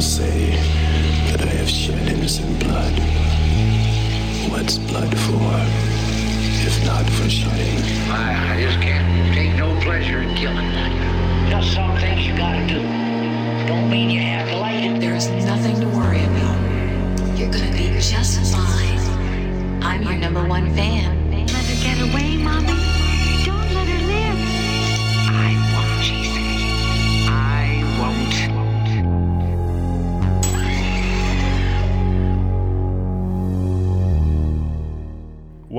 People say that I have shed innocent blood. What's blood for, if not for shedding? I, I just can't take no pleasure in killing. Just some things you gotta do. Don't mean you have to like it. There's nothing to worry about. You're gonna be just fine. I'm your number one fan. Let her get away, Mommy.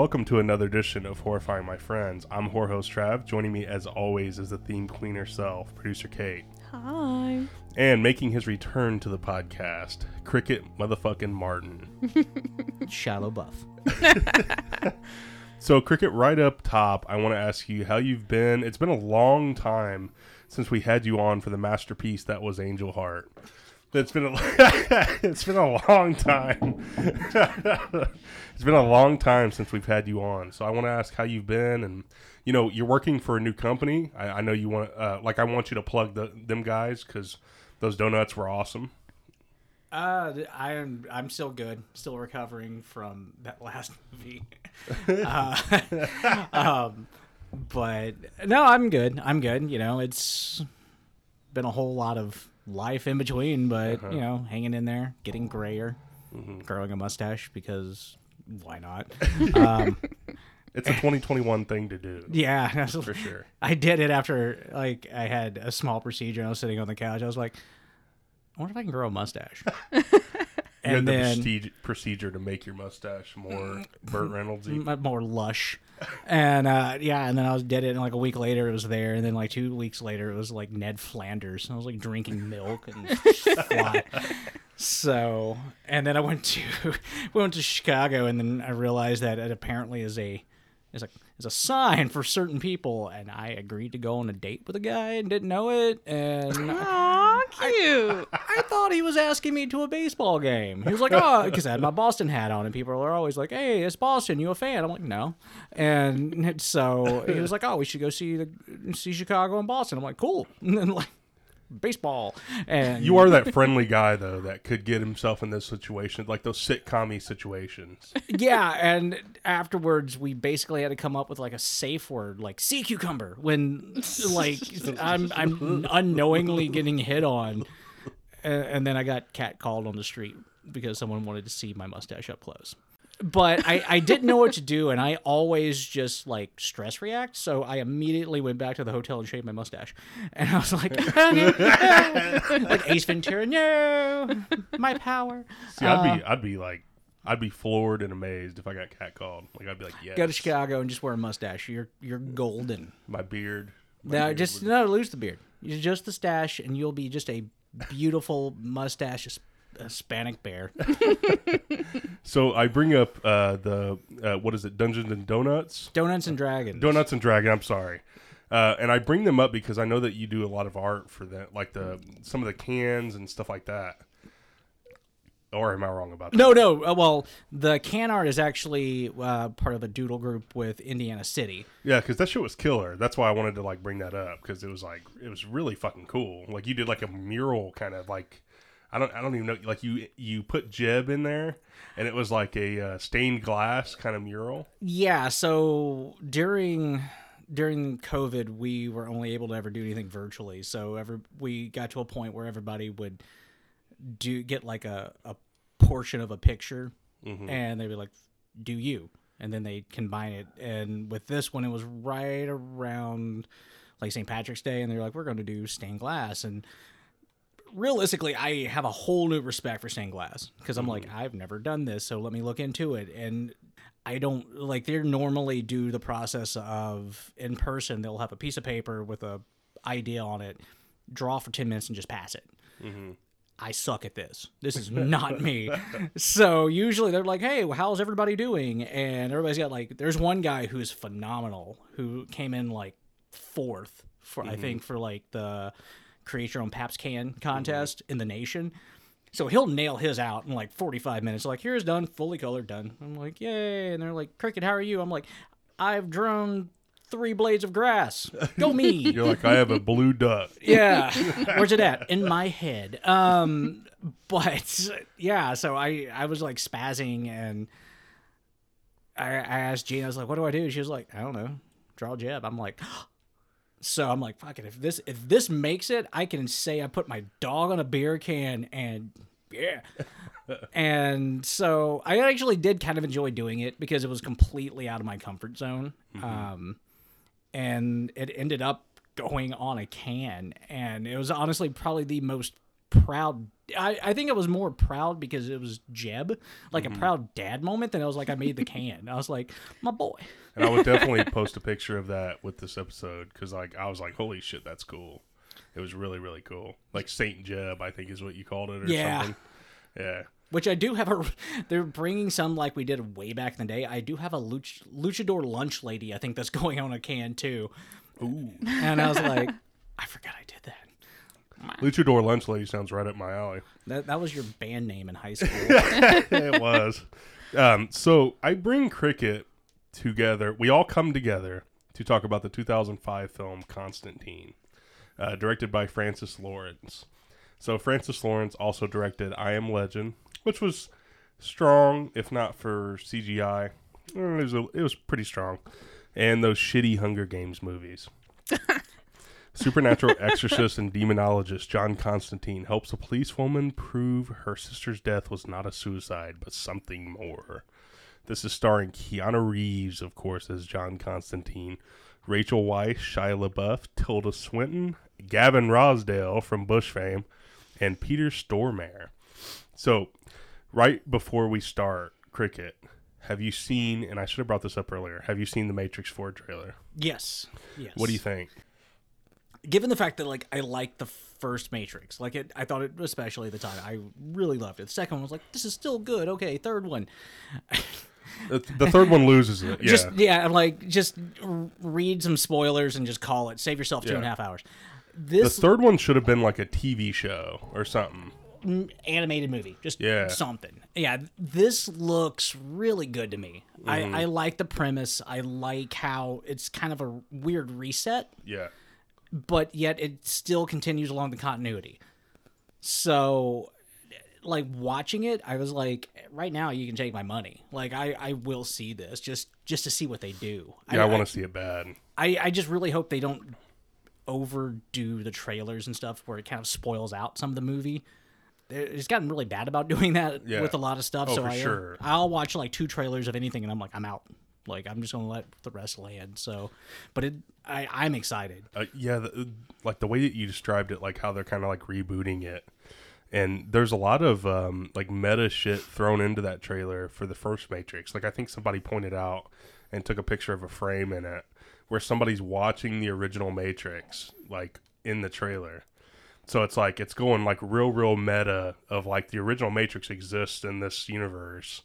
Welcome to another edition of Horrifying My Friends. I'm horror host Trav. Joining me, as always, is the theme queen herself, producer Kate. Hi. And making his return to the podcast, Cricket Motherfucking Martin. Shallow buff. So, Cricket, right up top, I want to ask you how you've been. It's been a long time since we had you on for the masterpiece that was Angel Heart. It's been a it's been a long time. it's been a long time since we've had you on. So I want to ask how you've been, and you know, you're working for a new company. I, I know you want uh, like I want you to plug the, them guys because those donuts were awesome. Uh, I am. I'm still good. Still recovering from that last movie. uh, um, but no, I'm good. I'm good. You know, it's been a whole lot of life in between, but you know, hanging in there, getting grayer, growing a mustache because why not? um, It's a 2021 thing to do. yeah, For sure. I did it after like I had a small procedure. and I was sitting on the couch. I was like, I wonder if I can grow a mustache. You had and the then prestige, procedure to make your mustache more Burt Reynoldsy. more lush, and uh, yeah, and then I was did it, and like a week later it was there, and then like two weeks later it was like Ned Flanders. And I was like drinking milk and fly. So, and then I went to went to Chicago, and then I realized that it apparently is a is a is a sign for certain people, and I agreed to go on a date with a guy and didn't know it, and Aw, cute. I thought he was asking me to a baseball game. He was like, "Oh," because I had my Boston hat on, and people are always like, "Hey, it's Boston. You a fan?" I'm like, "No," and so he was like, "Oh, we should go see the see Chicago and Boston." I'm like, "Cool," and then like baseball, and You are that friendly guy though that could get himself in those situations, like those sitcom situations. yeah. And afterwards, we basically had to come up with like a safe word, like sea cucumber, when like I'm I'm unknowingly getting hit on, and, and then I got catcalled on the street because someone wanted to see my mustache up close. But I, I didn't know what to do, and I always just like stress react. So I immediately went back to the hotel and shaved my mustache, and I was like, like Ace Ventura, no, my power. See, I'd be, uh, I'd be like, I'd be floored and amazed if I got catcalled. Like I'd be like, yes. Go to Chicago and just wear a mustache. You're you're golden. My beard. my No, beard just would- no, lose the beard. You just the stash, and you'll be just a beautiful mustache His- Hispanic bear. So I bring up uh, the uh, what is it? Dungeons and Donuts. Donuts and dragons. Donuts and Dragon. I'm sorry. Uh, and I bring them up because I know that you do a lot of art for that, like the some of the cans and stuff like that. Or am I wrong about that? No, no. Uh, well, the can art is actually uh, part of a doodle group with Indiana City. Yeah, because that shit was killer. That's why I wanted to like bring that up because it was like it was really fucking cool. Like you did like a mural kind of like I don't I don't even know like you you put Jeb in there and it was like a uh, stained glass kind of mural. Yeah. So during during COVID, we were only able to ever do anything virtually. So ever we got to a point where everybody would do get like a, a portion of a picture, and they'd be like, "Do you?" And then they combine it. And with this one, it was right around like St. Patrick's Day, and they're like, "We're going to do stained glass." And realistically, I have a whole new respect for stained glass because I'm like, mm. I've never done this, so let me look into it. And I don't like they normally do the process of in person. They'll have a piece of paper with a idea on it, draw for ten minutes, and just pass it. Mm-hmm. I suck at this. This is not me. So usually they're like, "Hey, how's everybody doing?" And everybody's got like, there's one guy who's phenomenal who came in like fourth for I mm-hmm. think for like the create your own Pabst can contest in the nation. So he'll nail his out in like 45 minutes. Like, here's done, fully colored, done. I'm like, yay. And they're like, Cricket, how are you? I'm like, I've drawn three blades of grass. Go me. You're like, I have a blue duck. yeah. Where's it at? In my head. Um, but yeah, so I I was like spazzing and I, I asked Gina, I was like, what do I do? She was like, I don't know, draw Jeb. I'm like, so I'm like, fuck it. If this if this makes it, I can say I put my dog on a beer can and yeah. and so I actually did kind of enjoy doing it because it was completely out of my comfort zone. Um, and it ended up going on a can, and it was honestly probably the most proud. I, I think it was more proud because it was Jeb, like a mm-hmm. proud dad moment than I was like I made the can. I was like, my boy. And I would definitely post a picture of that with this episode because, like, I was like, "Holy shit, that's cool!" It was really, really cool. Like Saint Jeb, I think is what you called it, or Yeah. something. Yeah. Which I do have a. They're bringing some like we did way back in the day. I do have a luch, luchador lunch lady. I think that's going on a can too. Ooh. And I was like, I forgot I did that. Luchador Lunch Lady sounds right up my alley. That that was your band name in high school. it was. Um, so I bring cricket together. We all come together to talk about the 2005 film Constantine, uh, directed by Francis Lawrence. So Francis Lawrence also directed I Am Legend, which was strong, if not for CGI. It was, a, it was pretty strong. And those shitty Hunger Games movies. Supernatural exorcist and demonologist John Constantine helps a policewoman prove her sister's death was not a suicide, but something more. This is starring Keanu Reeves, of course, as John Constantine, Rachel Weisz, Shia LaBeouf, Tilda Swinton, Gavin Rossdale from Bush fame, and Peter Stormare. So, right before we start cricket, have you seen? And I should have brought this up earlier. Have you seen the Matrix Four trailer? yes. Yes. What do you think? Given the fact that like I liked the first Matrix, like it, I thought it especially at the time, I really loved it. The second one was like, this is still good. Okay, third one, The, the third one loses it. Yeah. just yeah, I'm like just read some spoilers and just call it. Save yourself two and a half hours. the This third one should have been like a TV show or something. animated movie, just Yeah. something. Yeah, this looks really good to me. Mm. I, I like the premise. I like how it's kind of a weird reset. Yeah. But yet it still continues along the continuity. So, like watching it, I was like, right now you can take my money. Like I, I will see this just just to see what they do. Yeah, I, want to see it bad. I, I just really hope they don't overdo the trailers and stuff where it kind of spoils out some of the movie. It's gotten really bad about doing that Yeah. with a lot of stuff. Oh, so for I, sure. I'll watch like two trailers of anything and I'm like, I'm out. Like I'm just gonna let the rest land. So, but it, I, I'm excited. Uh, yeah, the, like the way that you described it, like how they're kind of like rebooting it, and there's a lot of um, like meta shit thrown into that trailer for the first Matrix. Like I think somebody pointed out and took a picture of a frame in it where somebody's watching the original Matrix, like in the trailer. So it's like it's going like real, real meta of like the original Matrix exists in this universe,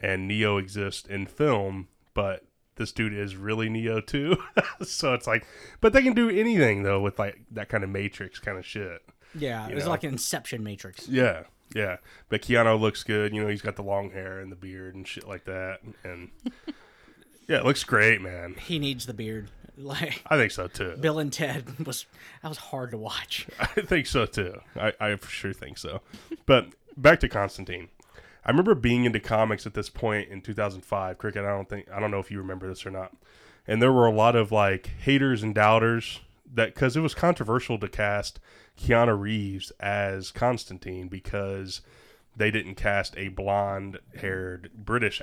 and Neo exists in film, but this dude is really Neo too. so it's like, but they can do anything though with like that kind of Matrix kind of shit. Yeah, it was know? like an Inception Matrix. Yeah, yeah. But Keanu looks good. You know, he's got the long hair and the beard and shit like that, and yeah, it looks great, man. He needs the beard. Like I think so too. Bill and Ted was that was hard to watch. I think so too. I, I for sure think so. But back to Constantine. I remember being into comics at this point in 2005. Cricket, I don't think I don't know if you remember this or not. And there were a lot of like haters and doubters that because it was controversial to cast Keanu Reeves as Constantine because they didn't cast a blonde-haired British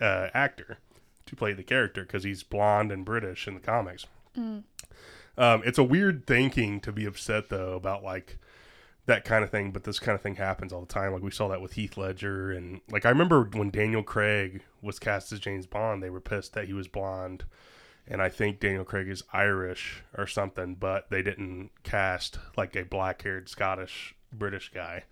uh, actor to play the character because he's blonde and British in the comics. Um, it's a weird thinking to be upset though about like that kind of thing, but this kind of thing happens all the time. Like we saw that with Heath Ledger, and like I remember when Daniel Craig was cast as James Bond, they were pissed that he was blonde, and I think Daniel Craig is Irish or something, but they didn't cast like a black-haired Scottish British guy.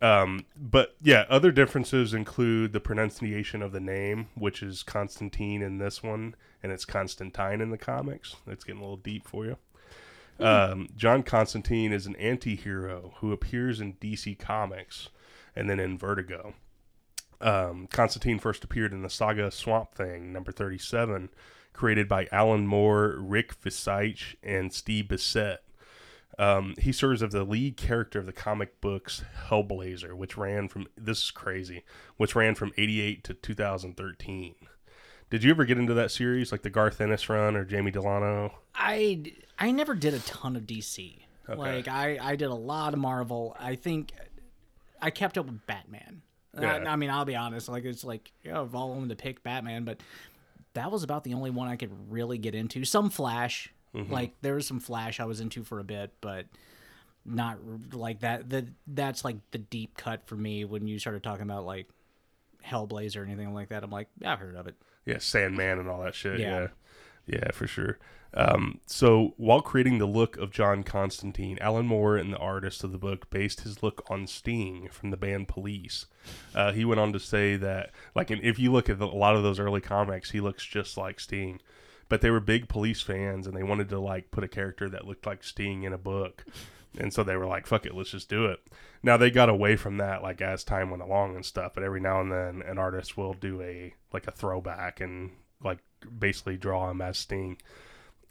Um, but yeah, other differences include the pronunciation of the name, which is Constantine in this one, and it's Constantine in the comics. It's getting a little deep for you. Um, John Constantine is an anti hero who appears in DC Comics and then in Vertigo. Um, Constantine first appeared in the saga Swamp Thing, number 37, created by Alan Moore, Rick Veitch, and Steve Bissette. Um, he serves as the lead character of the comic books Hellblazer, which ran from this is crazy, which ran from '88 to 2013. Did you ever get into that series, like the Garth Ennis run or Jamie Delano? I I never did a ton of DC. Okay. Like I I did a lot of Marvel. I think I kept up with Batman. Yeah. I, I mean, I'll be honest. Like it's like yeah, I've all wanted to pick Batman, but that was about the only one I could really get into. Some Flash, Mm-hmm. like there was some Flash I was into for a bit, but not like that. The that's like the deep cut for me when you started talking about like Hellblazer or anything like that. I'm like, yeah, I've heard of it. Yeah, Sandman and all that shit. Yeah. Yeah. Yeah, for sure. Um, so while creating the look of John Constantine, Alan Moore and the artist of the book based his look on Sting from the band Police. Uh, he went on to say that, like, and if you look at the, a lot of those early comics, he looks just like Sting. But they were big Police fans, and they wanted to like put a character that looked like Sting in a book, and so they were like, "Fuck it, let's just do it." Now they got away from that, like as time went along and stuff. But every now and then, an artist will do a like a throwback and like basically draw him as Sting.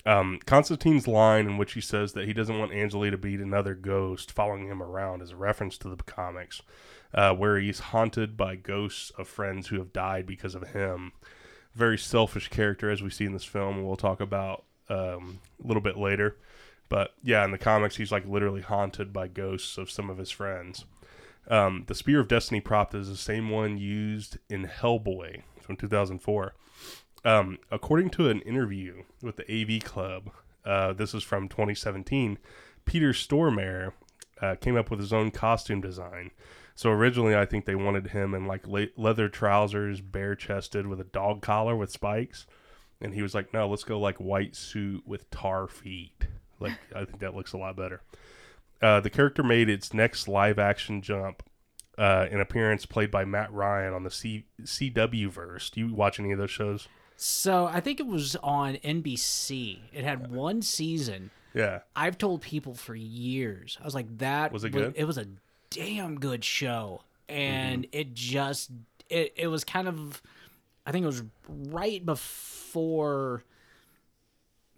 Um, Constantine's line in which he says that he doesn't want Angela to be another ghost following him around is a reference to the comics, uh, where he's haunted by ghosts of friends who have died because of him. Very selfish character, as we see in this film, we'll talk about um, a little bit later. But yeah, in the comics, he's like literally haunted by ghosts of some of his friends. Um, the Spear of Destiny prop is the same one used in Hellboy from 2004. Um, according to an interview with the AV Club, uh, this is from 2017, Peter Stormare uh, came up with his own costume design. So originally, I think they wanted him in like le- leather trousers, bare chested, with a dog collar with spikes. And he was like, no, let's go like white suit with tar feet. Like, I think that looks a lot better. Uh, the character made its next live action jump, uh, an appearance played by Matt Ryan on the C- CW verse. Do you watch any of those shows? So I think it was on NBC. It had one season. Yeah. I've told people for years. I was like, that Was it good? It was a damn good show, and it just it it was kind of. I think it was right before.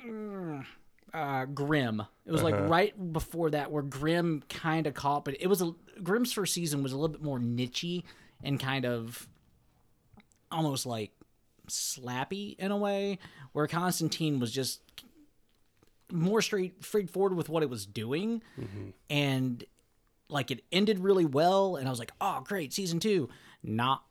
mm, Uh, Grimm. It was like right before that, where Grimm kind of caught, but it was a Grimm's first season was a little bit more nichey and kind of almost like slappy in a way, where Constantine was just more straight straightforward with what it was doing, and like it ended really well, and I was like, oh great, season two, not,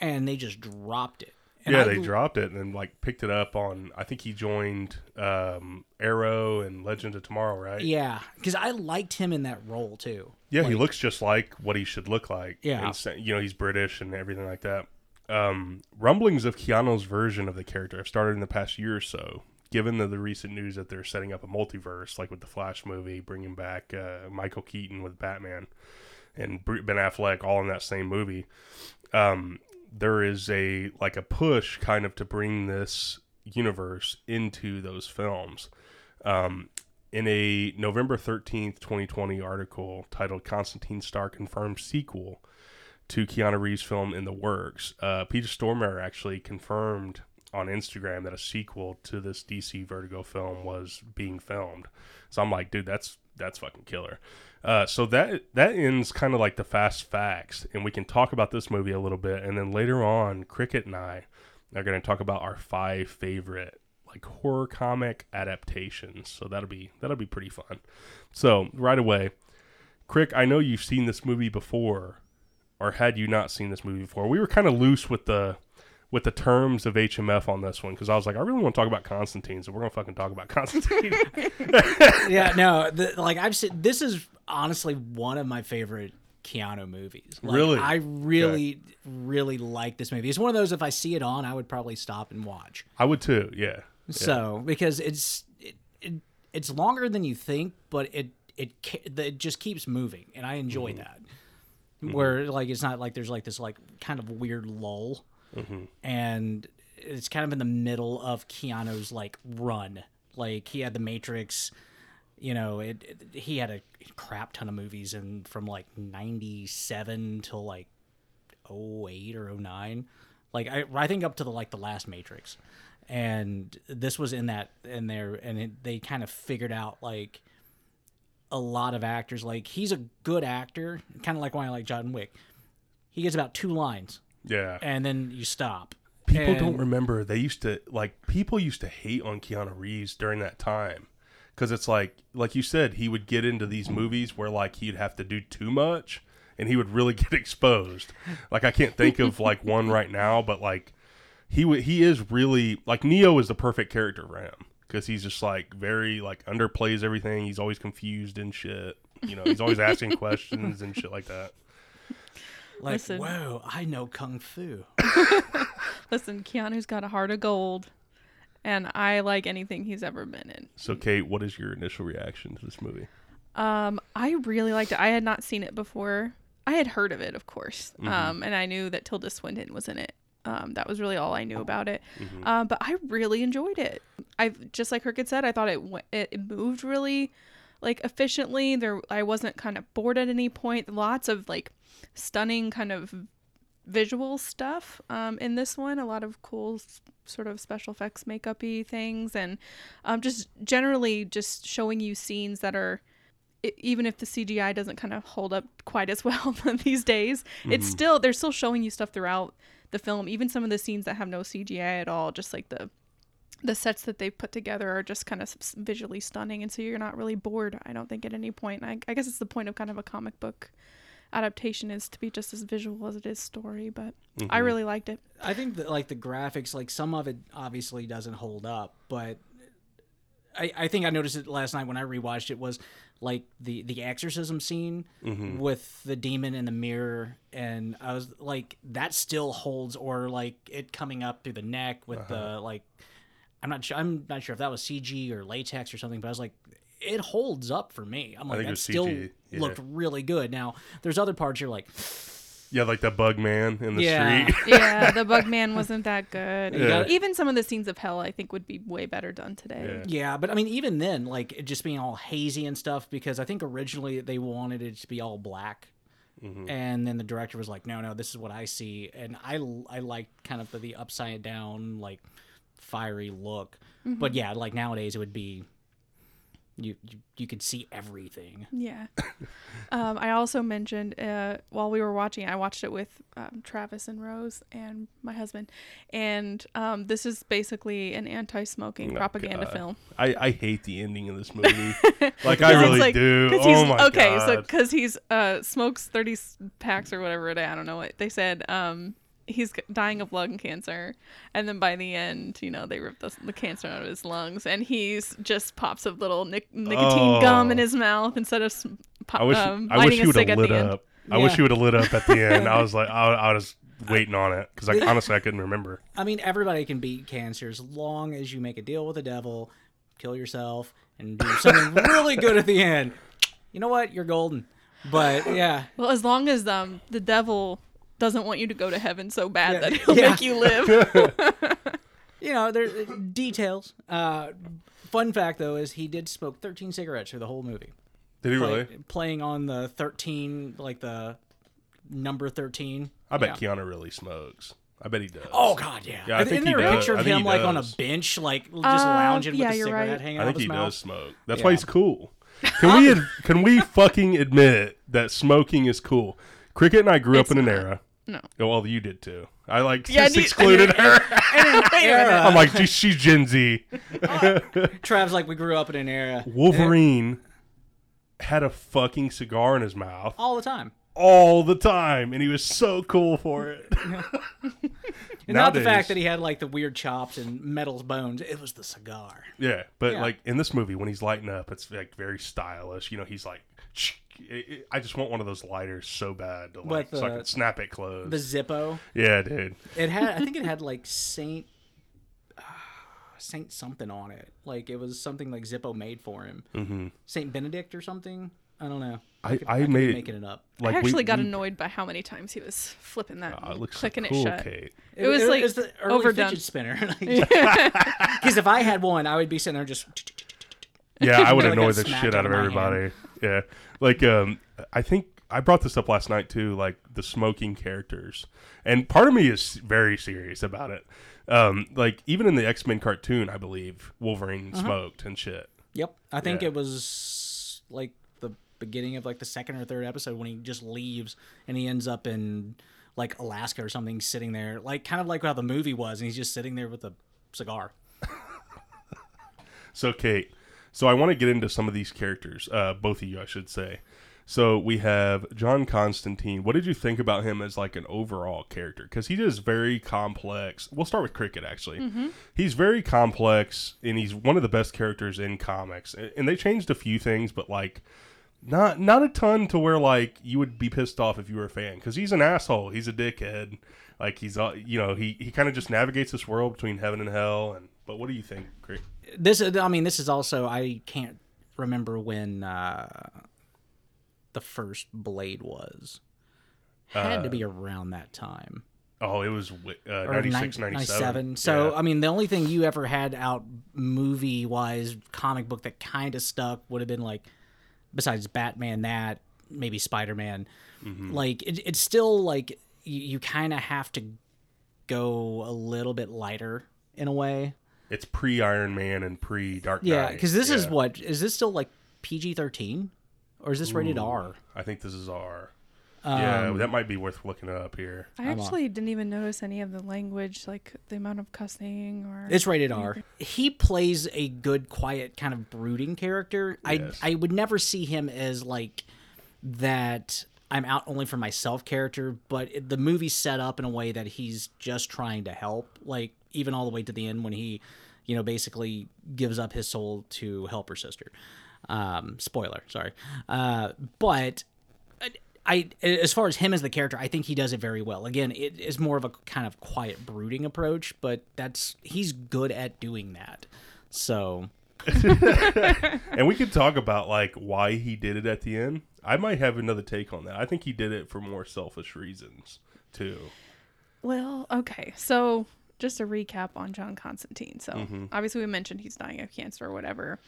and they just dropped it. And yeah, I they dropped it and then like picked it up on. I think he joined um, Arrow and Legend of Tomorrow, right? Yeah, because I liked him in that role too. Yeah, he looks just like what he should look like. Yeah. And you know, he's British and everything like that. Um, rumblings of Keanu's version of the character have started in the past year or so. Given the, the recent news that they're setting up a multiverse, like with the Flash movie, bringing back uh, Michael Keaton with Batman and Ben Affleck all in that same movie, um, there is a like a push kind of to bring this universe into those films. Um, in a November 13th, 2020 article titled Constantine Star Confirms Sequel to Keanu Reeves' film in the works, uh, Peter Stormare actually confirmed on Instagram that a sequel to this DC Vertigo film was being filmed. So I'm like, dude, that's that's fucking killer. Uh, so that that ends kind of like the fast facts, and we can talk about this movie a little bit, and then later on, Cricket and I are going to talk about our five favorite like horror comic adaptations. So that'll be that'll be pretty fun. So right away, Crick, I know you've seen this movie before, or had you not seen this movie before? We were kind of loose with the with the terms of HMF on this one because I was like, I really want to talk about Constantine, so we're gonna fucking talk about Constantine. yeah, no, the, like I've said, this is honestly one of my favorite Keanu movies. Like, Really? I really, really like this movie. It's one of those if I see it on, I would probably stop and watch. I would too. Yeah. So because it's it, it, it's longer than you think, but it it it just keeps moving, and I enjoy Mm-hmm. that. Where like it's not like there's like this like kind of weird lull, Mm-hmm. and it's kind of in the middle of Keanu's like run. Like he had the Matrix, you know, it, it he had a crap ton of movies and from like '97 till like 08 or 09 like I, I think up to the like the last matrix and this was in that in there, and it, they kind of figured out like a lot of actors. Like he's a good actor, kind of like why I like John Wick. He gets about two lines, Yeah. and then you stop. People don't remember they used to like people used to hate on Keanu Reeves during that time because it's like like you said he would get into these movies where like he'd have to do too much and he would really get exposed. Like I can't think of like one right now, but like he would he is really like Neo is the perfect character for him because he's just like very like underplays everything. He's always confused and shit. You know, he's always asking questions and shit like that. Like, Listen. whoa, I know kung fu. Listen, Keanu's got a heart of gold, and I like anything he's ever been in. So Kate, what is your initial reaction to this movie? Um, I really liked it. I had not seen it before. I had heard of it, of course, Mm-hmm. um, and I knew that Tilda Swinton was in it. Um, that was really all I knew about it. Mm-hmm. Um, but I really enjoyed it. I just like Cricket said, I thought it it, moved really like efficiently. There, I wasn't kind of bored at any point. Lots of like stunning kind of visual stuff um, in this one. A lot of cool sort of special effects makeup-y things, and um, just generally just showing you scenes that are even if the CGI doesn't kind of hold up quite as well these days, it's still they're still showing you stuff throughout the film. Even some of the scenes that have no CGI at all, just like the the sets that they've put together are just kind of visually stunning, and so you're not really bored. I don't think at any point. I, I guess it's the point of kind of a comic book adaptation is to be just as visual as it is story. But I mm-hmm. really liked it. I think that like the graphics, like some of it obviously doesn't hold up, but I, I think I noticed it last night when I rewatched it was like the the exorcism scene with the demon in the mirror and I was like that still holds or like it coming up through the neck with the like I'm not sure I'm not sure if that was CG or latex or something but I was like it holds up for me. I'm like that still yeah. looked really good. Now there's other parts you're like Yeah, like the bug man in the Yeah. street. yeah, the bug man wasn't that good. Yeah. Even some of the scenes of hell, I think, would be way better done today. Yeah. Yeah, but I mean, even then, like it just being all hazy and stuff, because I think originally they wanted it to be all black, mm-hmm. and then the director was like, "No, no, this is what I see," and I I liked kind of the, the upside down, like fiery look. But mm-hmm. yeah, like nowadays it would be you you, you could see everything. Yeah. um, I also mentioned uh, while we were watching, I watched it with um, Travis and Rose and my husband, and um, this is basically an anti-smoking Oh, propaganda God. film. I, I hate the ending of this movie. like I really it's like- do. 'cause Oh he's- my okay, so because he's uh smokes thirty packs or whatever a day, I don't know what they said. Um, he's dying of lung cancer, and then by the end, you know, they rip the, the cancer out of his lungs, and he's just pops a little nic- nicotine gum in Oh. his mouth instead of s- po- I wish um, I wish lighting he a would have lit the end. up. I wish Yeah. he would have lit up at the end. I was like, I, I was waiting on it because I honestly I couldn't remember. I mean, everybody can beat cancer as long as you make a deal with the devil, kill yourself, and do something really good at the end. You know what? You're golden. But yeah, Well, as long as um the devil doesn't want you to go to heaven so bad Yeah. that he'll Yeah. make you live. you know, there details. Uh, fun fact though is he did smoke 13 cigarettes through the whole movie. Did he Play- really? Playing on the 13, like the number 13. I bet Yeah. Keanu really smokes. I bet he does. Oh God, yeah. Yeah, I think Isn't he there a does. picture I of him like on a bench, like just Uh, lounging yeah, with a cigarette right. hanging I out think of his he mouth? does smoke. That's Yeah. why he's cool. Can we ad- can we fucking admit that smoking is cool? Cricket and I grew up It's in an not. era. No. Oh, Well, you did too. I like Yeah, just neat- excluded her. Era. I'm like, she's, she's Gen Z. Trav's like we grew up in an era Wolverine had a fucking cigar in his mouth all the time. all the time, and he was so cool for it. And not the fact that he had like the weird chops and metal bones. It was the cigar. Yeah, but Yeah. like in this movie, when he's lighting up, it's like very stylish. You know, he's like, it- it- I just want one of those lighters so bad to like, But so I can snap it closed. The Zippo. yeah, dude. It had. I think it had like Saint. Uh, Saint something on it. Like it was something like Zippo made for him. Mm-hmm. Saint Benedict or something. I don't know. I, could- I, made it making it up. like I we- actually got we- annoyed by how many times he was flipping that, and it looks so clicking cool, it shut. Kate. It was like the early overdone. fidget spinner. Because if I had one, I would be sitting there just. Yeah, I would annoy the shit out out of of everybody. Yeah, like um, I think I brought this up last night too. Like the smoking characters, and part of me is very serious about it. Um, like even in the X Men cartoon, I believe Wolverine Uh-huh. smoked and shit. Yep. I think Yeah. it was like the beginning of like the second or third episode when he just leaves and he ends up in like Alaska or something sitting there like kind of like how the movie was and he's just sitting there with a cigar. So Kate, so I want to get into some of these characters, uh, both of you, I should say. So we have John Constantine. What did you think about him as like an overall character? Because he is very complex. We'll start with Cricket actually. He's very complex, and he's one of the best characters in comics. And they changed a few things, but like not not a ton to where like you would be pissed off if you were a fan. Because he's an asshole. He's a dickhead. Like he's you know he he kind of just navigates this world between heaven and hell. And but what do you think, Cricket? This is I mean this is also I can't remember when uh the first Blade was. Had to be around that time. Oh, it was uh, or 96, 9- 97. So Yeah. I mean, the only thing you ever had out movie wise, comic book that kind of stuck would have been like, besides Batman, that maybe Spider Man. Mm-hmm. Like it, it's still like you, you kind of have to go a little bit lighter in a way. It's pre Iron Man and pre Dark Knight. Yeah, because this is what is this still like PG thirteen, or is this rated R? I think this is R. Um, yeah, that might be worth looking up here. I actually didn't even notice any of the language, like the amount of cussing or. It's rated R. He plays a good, quiet, kind of brooding character. Yes. I I would never see him as like that. I'm out only for myself character, but it, the movie's set up in a way that he's just trying to help. Like even all the way to the end when he, you know, basically gives up his soul to help her sister. Um, spoiler, sorry. Uh, but I, as far as him as the character, I think he does it very well. Again, it is more of a kind of quiet, brooding approach, but that's he's good at doing that. So And we could talk about like why he did it at the end. I might have another take on that. I think he did it for more selfish reasons too. Well, okay. So just a recap on John Constantine. So Mm-hmm. obviously we mentioned he's dying of cancer or whatever.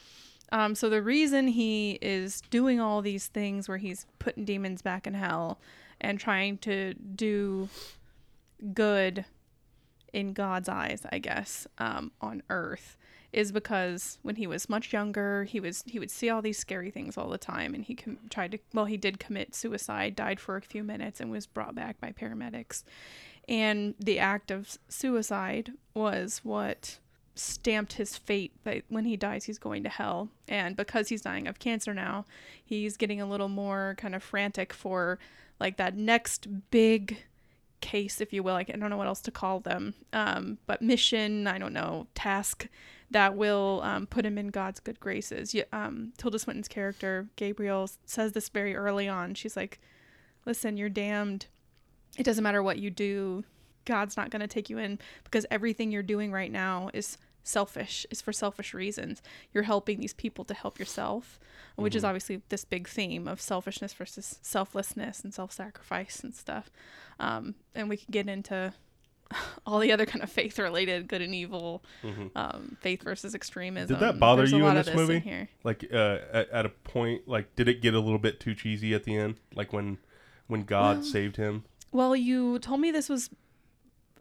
Um, so the reason he is doing all these things where he's putting demons back in hell and trying to do good in God's eyes, I guess, um, on Earth, is because when he was much younger, he was he would see all these scary things all the time, and he com- tried to well, he did commit suicide, died for a few minutes, and was brought back by paramedics. And the act of suicide was what stamped his fate that when he dies he's going to hell. And because he's dying of cancer now he's getting a little more kind of frantic for like that next big case if you will. Like, i don't know what else to call them. Um, but mission i don't know task that will um, put him in god's good graces. Yeah, um, tilda swinton's character gabriel says this very early on. She's like listen you're damned it doesn't matter what you do god's not going to take you in because everything you're doing right now is selfish is for selfish reasons you're helping these people to help yourself which is obviously this big theme of selfishness versus selflessness and self-sacrifice and stuff um, and we can get into all the other kind of faith related good and evil um, faith versus extremism Did that bother There's you in this in movie? here. Like uh, at, at a point, like did it get a little bit too cheesy at the end? Like when when God saved him? Well, you told me this was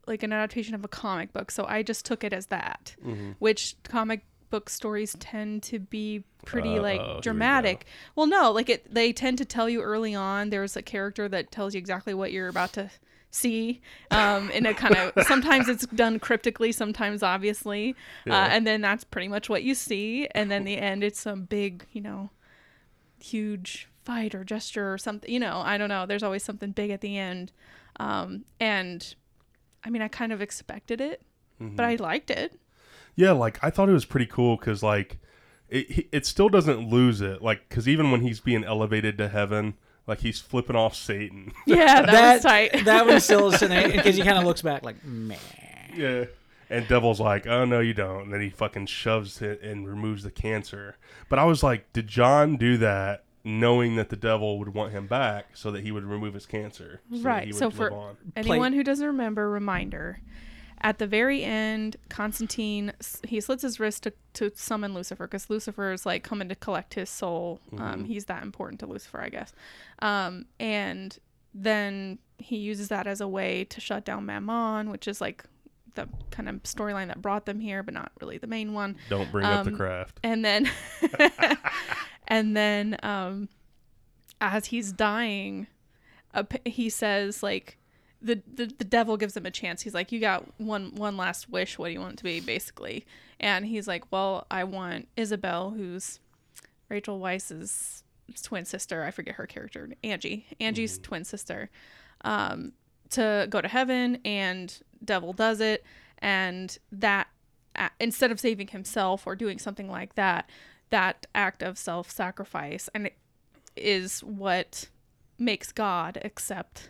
like an adaptation of a comic book, so I just took it as that. Mm-hmm. Which comic book stories tend to be pretty Uh-oh, here we like dramatic. Well, no, like it they tend to tell you early on there's a character that tells you exactly what you're about to see um in a kind of sometimes it's done cryptically sometimes obviously uh, and then that's pretty much what you see and then the end it's some big you know huge fight or gesture or something you know i don't know there's always something big at the end um and i mean i kind of expected it Mm-hmm. but i liked it Yeah, like I thought it was pretty cool because like it it still doesn't lose it. Like because even when he's being elevated to heaven, like he's flipping off Satan. yeah that, was tight that one still is because he kind of looks back like, man. yeah. And Devil's like, oh no, you don't. And then he fucking shoves it and removes the cancer. But I was like, did John do that knowing that the devil would want him back so that he would remove his cancer? So that he right would so live for on? anyone who doesn't remember reminder at the very end constantine he slits his wrist to, to summon lucifer because lucifer is like coming to collect his soul um, he's that important to lucifer i guess um, and then he uses that as a way to shut down mammon which is like the kind of storyline that brought them here, but not really the main one. Don't bring up the Um, craft. And then, and then, um, as he's dying, p he says like, the, the the devil gives him a chance. He's like, you got one one last wish. What do you want it to be, basically? And he's like, well, I want Isabel, who's Rachel Weisz's twin sister. I forget her character, Angie. Angie's twin sister. Um, to go to heaven, and devil does it, and that instead of saving himself or doing something like that, that act of self-sacrifice and it is what makes God accept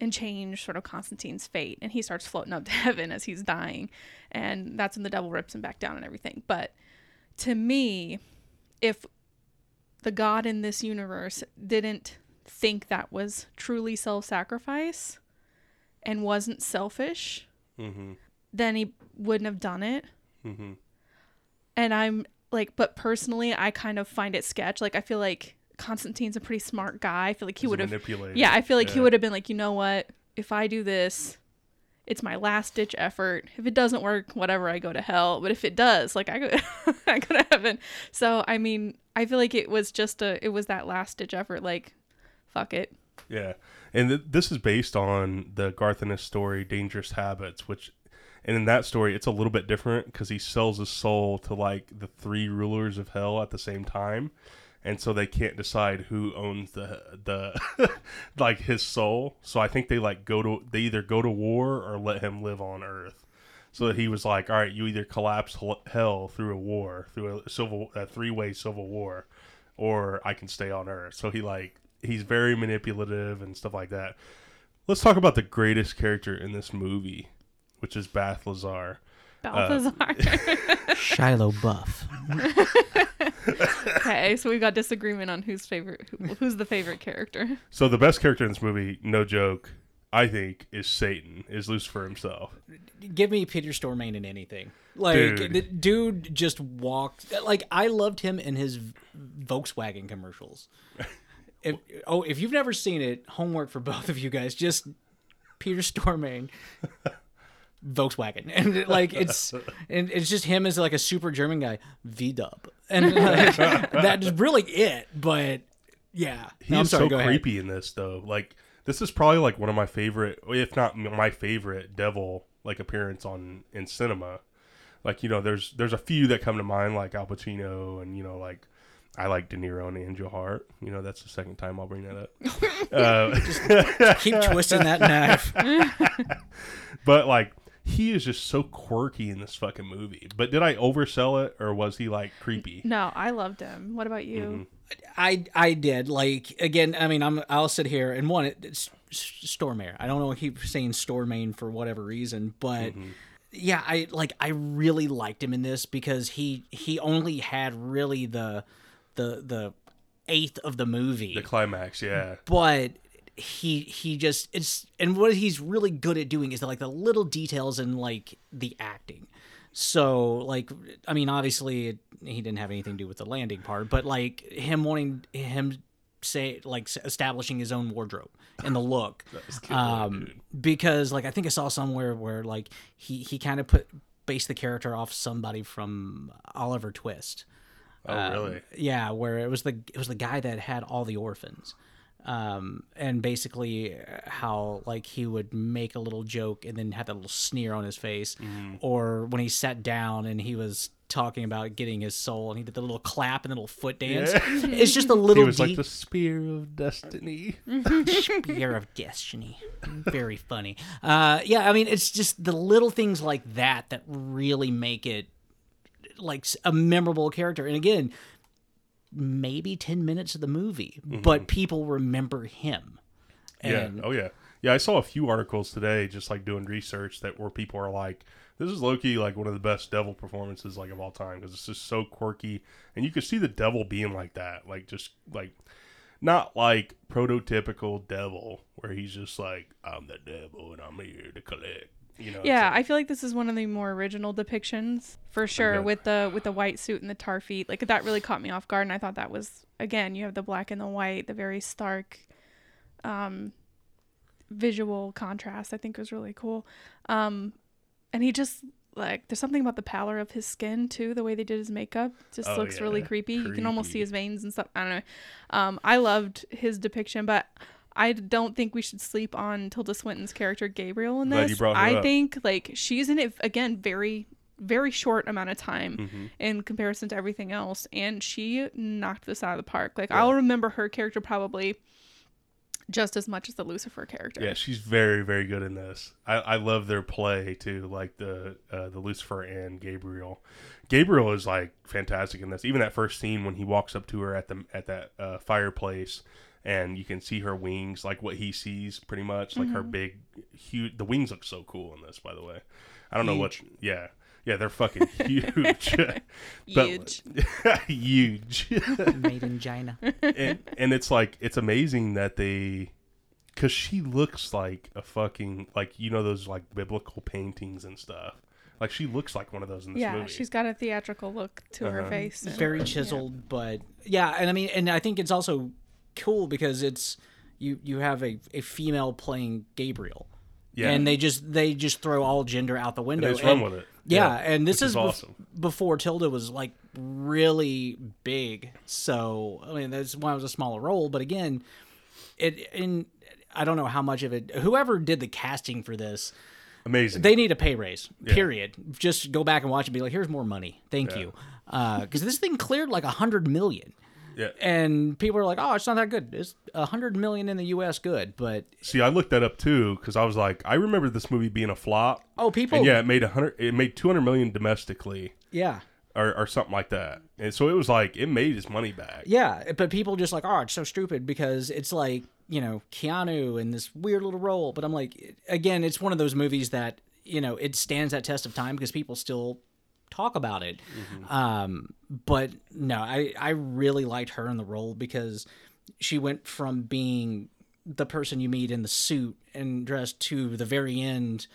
and change sort of Constantine's fate. And he starts floating up to heaven as he's dying. And that's when the devil rips him back down and everything. But to me, if the God in this universe didn't think that was truly self sacrifice and wasn't selfish, Mm-hmm. then he wouldn't have done it. Mm-hmm. And I'm like, but personally, I kind of find it sketch. Like, I feel like Constantine's a pretty smart guy. I feel like he would have yeah, I feel like he would have been like, you know what? If I do this, it's my last ditch effort. If it doesn't work, whatever, I go to hell. But if it does, like I go, I go to heaven. So I mean, I feel like it was just a, it was that last ditch effort. Like, fuck it. Yeah, and th- this is based on the Garth Ennis story, Dangerous Habits, which, and in that story, it's a little bit different because he sells his soul to like the three rulers of hell at the same time, and so they can't decide who owns the the like his soul. So I think they like go to they either go to war or let him live on Earth. So he was like, all right, you either collapse hell through a war, through a civil, a three way civil war, or I can stay on Earth. So he like he's very manipulative and stuff like that. Let's talk about the greatest character in this movie, which is Bath Lazar. Uh, Balthazar. Shiloh Buff. okay, so we've got disagreement on who's favorite, who, who's the favorite character. So the best character in this movie, no joke, I think, is Satan, is Lucifer himself. Give me Peter Stormare in anything. Like Dude. the dude just walked. Like I loved him in his Volkswagen commercials. If, oh, if you've never seen it, homework for both of you guys. Just Peter Stormare, Volkswagen, and it, like it's and it's just him as like a super German guy, V Dub, and like, that is really it. But yeah, He No, sorry, so go ahead. creepy in this, though. Like this is probably like one of my favorite, if not my favorite, devil like appearance on in cinema. Like you know, there's there's a few that come to mind, like Al Pacino, and you know, like I like De Niro and Angel Heart. You know, that's the second time I'll bring that up. uh, Keep twisting that knife. but like he is just so quirky in this fucking movie. But did I oversell it, or was he like creepy? No, I loved him. What about you? Mm-hmm. I I did like again. I mean, I'm I'll sit here and one it- it's Stormare. I don't know. I keep saying Stormare for whatever reason, but yeah, I like I really liked him in this because he he only had really the the the eighth of the movie, The climax, yeah. but he he just it's and what he's really good at doing is the, like the little details and like the acting. So like i mean obviously it, he didn't have anything to do with the landing part but like him wanting him say like establishing his own wardrobe and the look. Um because like i think i saw somewhere where like he he kind of put based the character off somebody from oliver twist Oh, um, really? yeah, where it was the it was the guy that had all the orphans, um, and basically uh, how like he would make a little joke and then have that little sneer on his face, Mm-hmm. or when he sat down and he was talking about getting his soul and he did the little clap and the little foot dance. It's just a He little was like the spear of destiny. Spear of Destiny. Very funny. Uh, yeah, I mean, it's just the little things like that that really make it like a memorable character. And again, maybe 10 minutes of the movie, mm-hmm. but people remember him. And yeah. Oh yeah. Yeah. I saw a few articles today, just like doing research, that where people are like, "This is Loki, like one of the best devil performances like of all time because it's just so quirky, and you can see the devil being like that, like just like not like prototypical devil where he's just like, "I'm the devil and I'm here to collect." You know? Yeah, like- I feel like this is one of the more original depictions for sure with the with the white suit and the tar feet. Like that really caught me off guard and I thought that was again, you have the black and the white, the very stark um visual contrast I think was really cool. Um and he just like there's something about the pallor of his skin too the way they did his makeup just Oh, looks really yeah. creepy. you can almost see his veins and stuff i don't know um i loved his depiction but i don't think we should sleep on tilda swinton's character gabriel in this i up. think like she's in it again very very short amount of time Mm-hmm. in comparison to everything else and she knocked this out of the park like i'll remember her character probably just as much as the lucifer character Yeah, she's very, very good in this. I, I love their play too, like the uh, the Lucifer and Gabriel. Gabriel is like fantastic in this. Even that first scene when he walks up to her at the at that uh, fireplace, and you can see her wings, like what he sees, pretty much like her big, huge. The wings look so cool in this, by the way. I don't know what. Yeah, yeah, they're fucking huge. But- Huge. huge. Made in China. and, and it's like it's amazing that they because she looks like a fucking like you know those like biblical paintings and stuff like she looks like one of those in this yeah movie Yeah, she's got a theatrical look to her Uh-huh. face and- very chiseled, but yeah, and I mean, and I think it's also cool because it's you you have a, a female playing Gabriel, yeah and they just they just throw all gender out the And window. just run with it Yeah, and this is, is bef- awesome. before Tilda was like really big. So I mean, that's why it was a smaller role. But again, it in I don't know how much of it. Whoever did the casting for this, amazing they need a pay raise. Period. Just go back and watch and be like, here's more money. Thank you. Uh because this thing cleared like a hundred million. Yeah And people are like, "Oh, it's not that good. It's a hundred million in the U.S. Good, but see i looked that up too because i was like i remember this movie being a flop oh, people, and yeah it made a hundred it made 200 million domestically yeah, or, or something like that and so it was like it made its money back Yeah, but people just like, oh, it's so stupid because it's like, you know, Keanu in this weird little role. But I'm like, again, it's one of those movies that, you know, it stands that test of time because people still talk about it. Um, but no, I, I really liked her in the role because she went from being the person you meet in the suit and dressed to the very end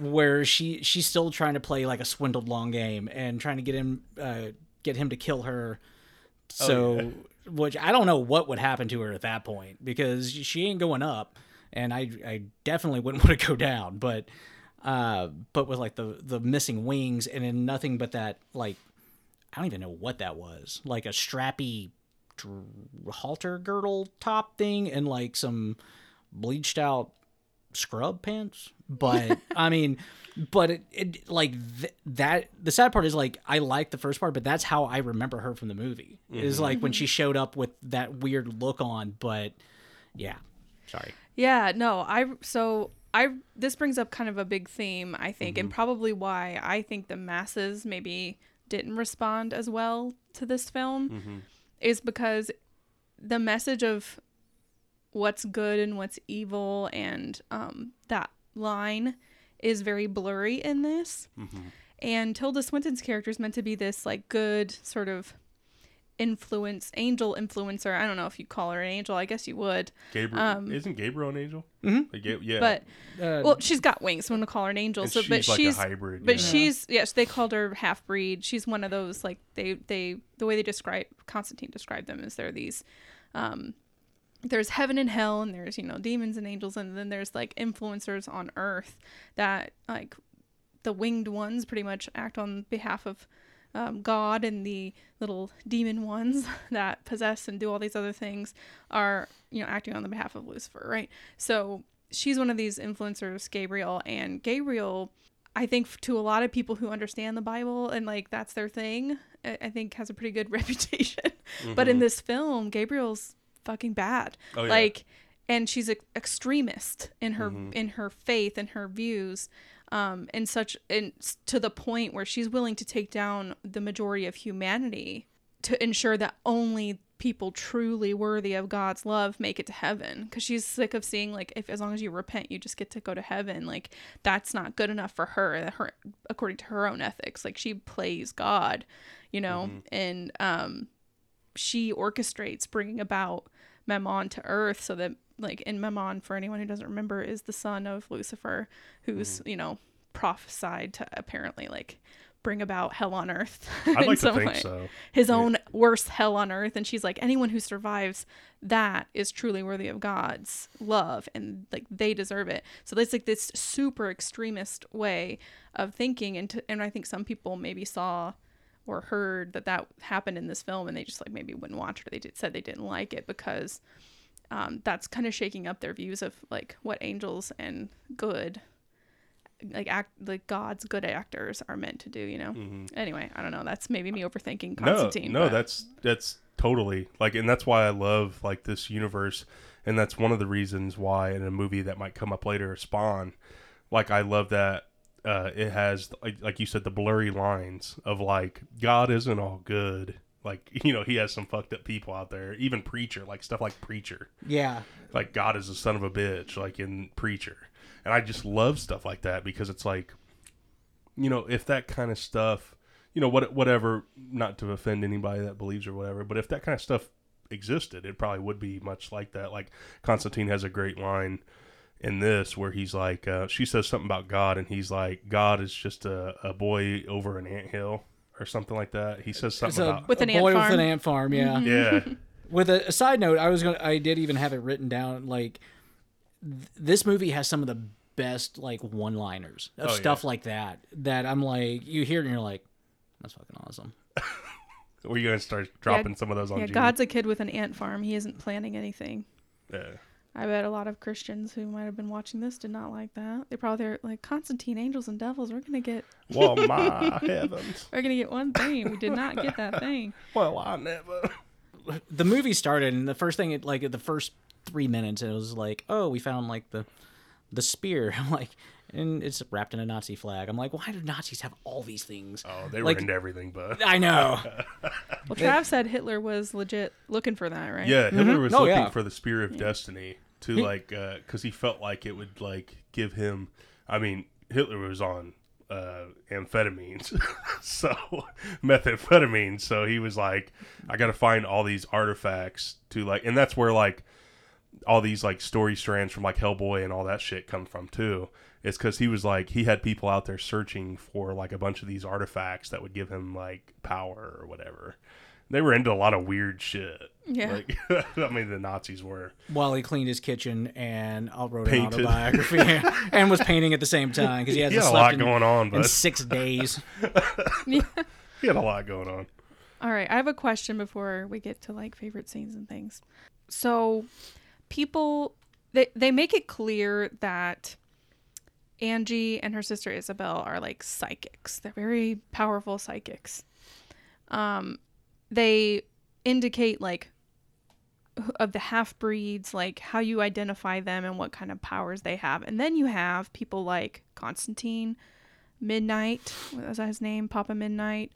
where she she's still trying to play like a swindled long game and trying to get him uh, get him to kill her. So, which I don't know what would happen to her at that point because she ain't going up, and I I definitely wouldn't want to go down. But uh, but with like the the missing wings and then nothing but that like I don't even know what that was. Like a strappy dr- halter girdle top thing and like some bleached out scrub pants. But i mean but it, it like th- that the sad part is like i like the first part but that's how i remember her from the movie is like when she showed up with that weird look on but yeah. Sorry. Yeah, no, I so I this brings up kind of a big theme, I think, Mm-hmm. and probably why I think the masses maybe didn't respond as well to this film Mm-hmm. is because the message of what's good and what's evil and um, that line is very blurry in this. Mm-hmm. And Tilda Swinton's character is meant to be this like good sort of influence angel influencer. I don't know if you call her an angel. I guess you would. gabriel isn't gabriel an angel mm-hmm. yeah But uh, well, she's got wings. So I'm gonna call her an angel. And so, but she's like a she's hybrid, But yeah. she's yes, they called her half breed. She's one of those like they they the way they describe Constantine described them is they're these. Um, there's heaven and hell, and there's you know demons and angels, and then there's like influencers on Earth that like the winged ones pretty much act on behalf of um, God, and the little demon ones that possess and do all these other things are, you know, acting on the behalf of Lucifer, right? So she's one of these influencers, Gabriel, and Gabriel, I think to a lot of people who understand the Bible and like that's their thing, I think has a pretty good reputation. But in this film, Gabriel's fucking bad. Oh, yeah. Like, and she's an extremist in her in her faith and her views um and such and to the point where she's willing to take down the majority of humanity to ensure that only people truly worthy of God's love make it to heaven. Because she's sick of seeing like if as long as you repent you just get to go to heaven. Like that's not good enough for her her according to her own ethics. Like she plays God you know? And um she orchestrates bringing about Mammon to Earth so that like in Mammon for anyone who doesn't remember is the son of Lucifer who's mm-hmm. you know prophesied to apparently like bring about hell on earth. I'd in like to think way. so. His own worst hell on earth, and she's like, anyone who survives that is truly worthy of God's love, and like they deserve it. So there's like this super extremist way of thinking, and to, and I think some people maybe saw or heard that that happened in this film, and they just like maybe wouldn't watch it. Or they did, said they didn't like it because um, that's kind of shaking up their views of like what angels and good like act like god's good actors are meant to do you know anyway i don't know that's maybe me overthinking Mm-hmm. No, constantine no, but- that's that's totally like, and that's why I love like this universe, and that's one of the reasons why in a movie that might come up later, Spawn, like I love that uh, it has like, like you said the blurry lines of like God isn't all good. Like you know, he has some fucked up people out there. Even preacher, like stuff like preacher. Yeah. like God is a son of a bitch, like in Preacher. And I just love stuff like that because it's like, you know, if that kind of stuff, you know, what whatever, not to offend anybody that believes or whatever, but if that kind of stuff existed, it probably would be much like that. Like Constantine has a great line in this where he's like, uh, she says something about God, and he's like, God is just a, a boy over an anthill or something like that. He says something a, about With an a ant boy farm. with an ant farm. Yeah. Mm-hmm. yeah, With a, a side note, I was gonna, I did even have it written down. Like, th- this movie has some of the best like one-liners of Oh, yeah. stuff like that. That I'm like, you hear it and you're like, that's fucking awesome. we're gonna start dropping some of those on. yeah Gene. god's a kid with an ant farm he isn't planning anything Yeah. I bet a lot of christians who might have been watching this did not like that. They probably are like constantine angels and devils we're gonna get Well, my heavens. we're gonna get one thing. We did not get that thing. Well, I never. the movie started and the first thing it like the first three minutes it was like oh we found like the the spear. I'm like and it's wrapped in a nazi flag. I'm like why do nazis have all these things? Oh, they were Like- into everything, but i know. Well trav said hitler was legit looking for that right? Yeah, Hitler mm-hmm. was Oh, looking yeah. for the spear of destiny to like, because he felt like it would like give him. I mean, Hitler was on uh, amphetamines, so methamphetamine. So he was like, I got to find all these artifacts to like, and that's where like all these like story strands from like Hellboy and all that shit come from too. It's because he was like he had people out there searching for like a bunch of these artifacts that would give him like power or whatever. They were into a lot of weird shit. Yeah. Like, I mean, the Nazis were. while he cleaned his kitchen and I wrote Painted. an autobiography and was painting at the same time because he He hasn't had a slept lot in, going on, in but six days. he had a lot going on. All right, I have a question before we get to like favorite scenes and things. So, people they they make it clear that Angie and her sister Isabel are like psychics. They're very powerful psychics. Um they indicate like of the half breeds, like how you identify them and what kind of powers they have. And then you have people like Constantine, Midnight, what was that his name? Papa Midnight,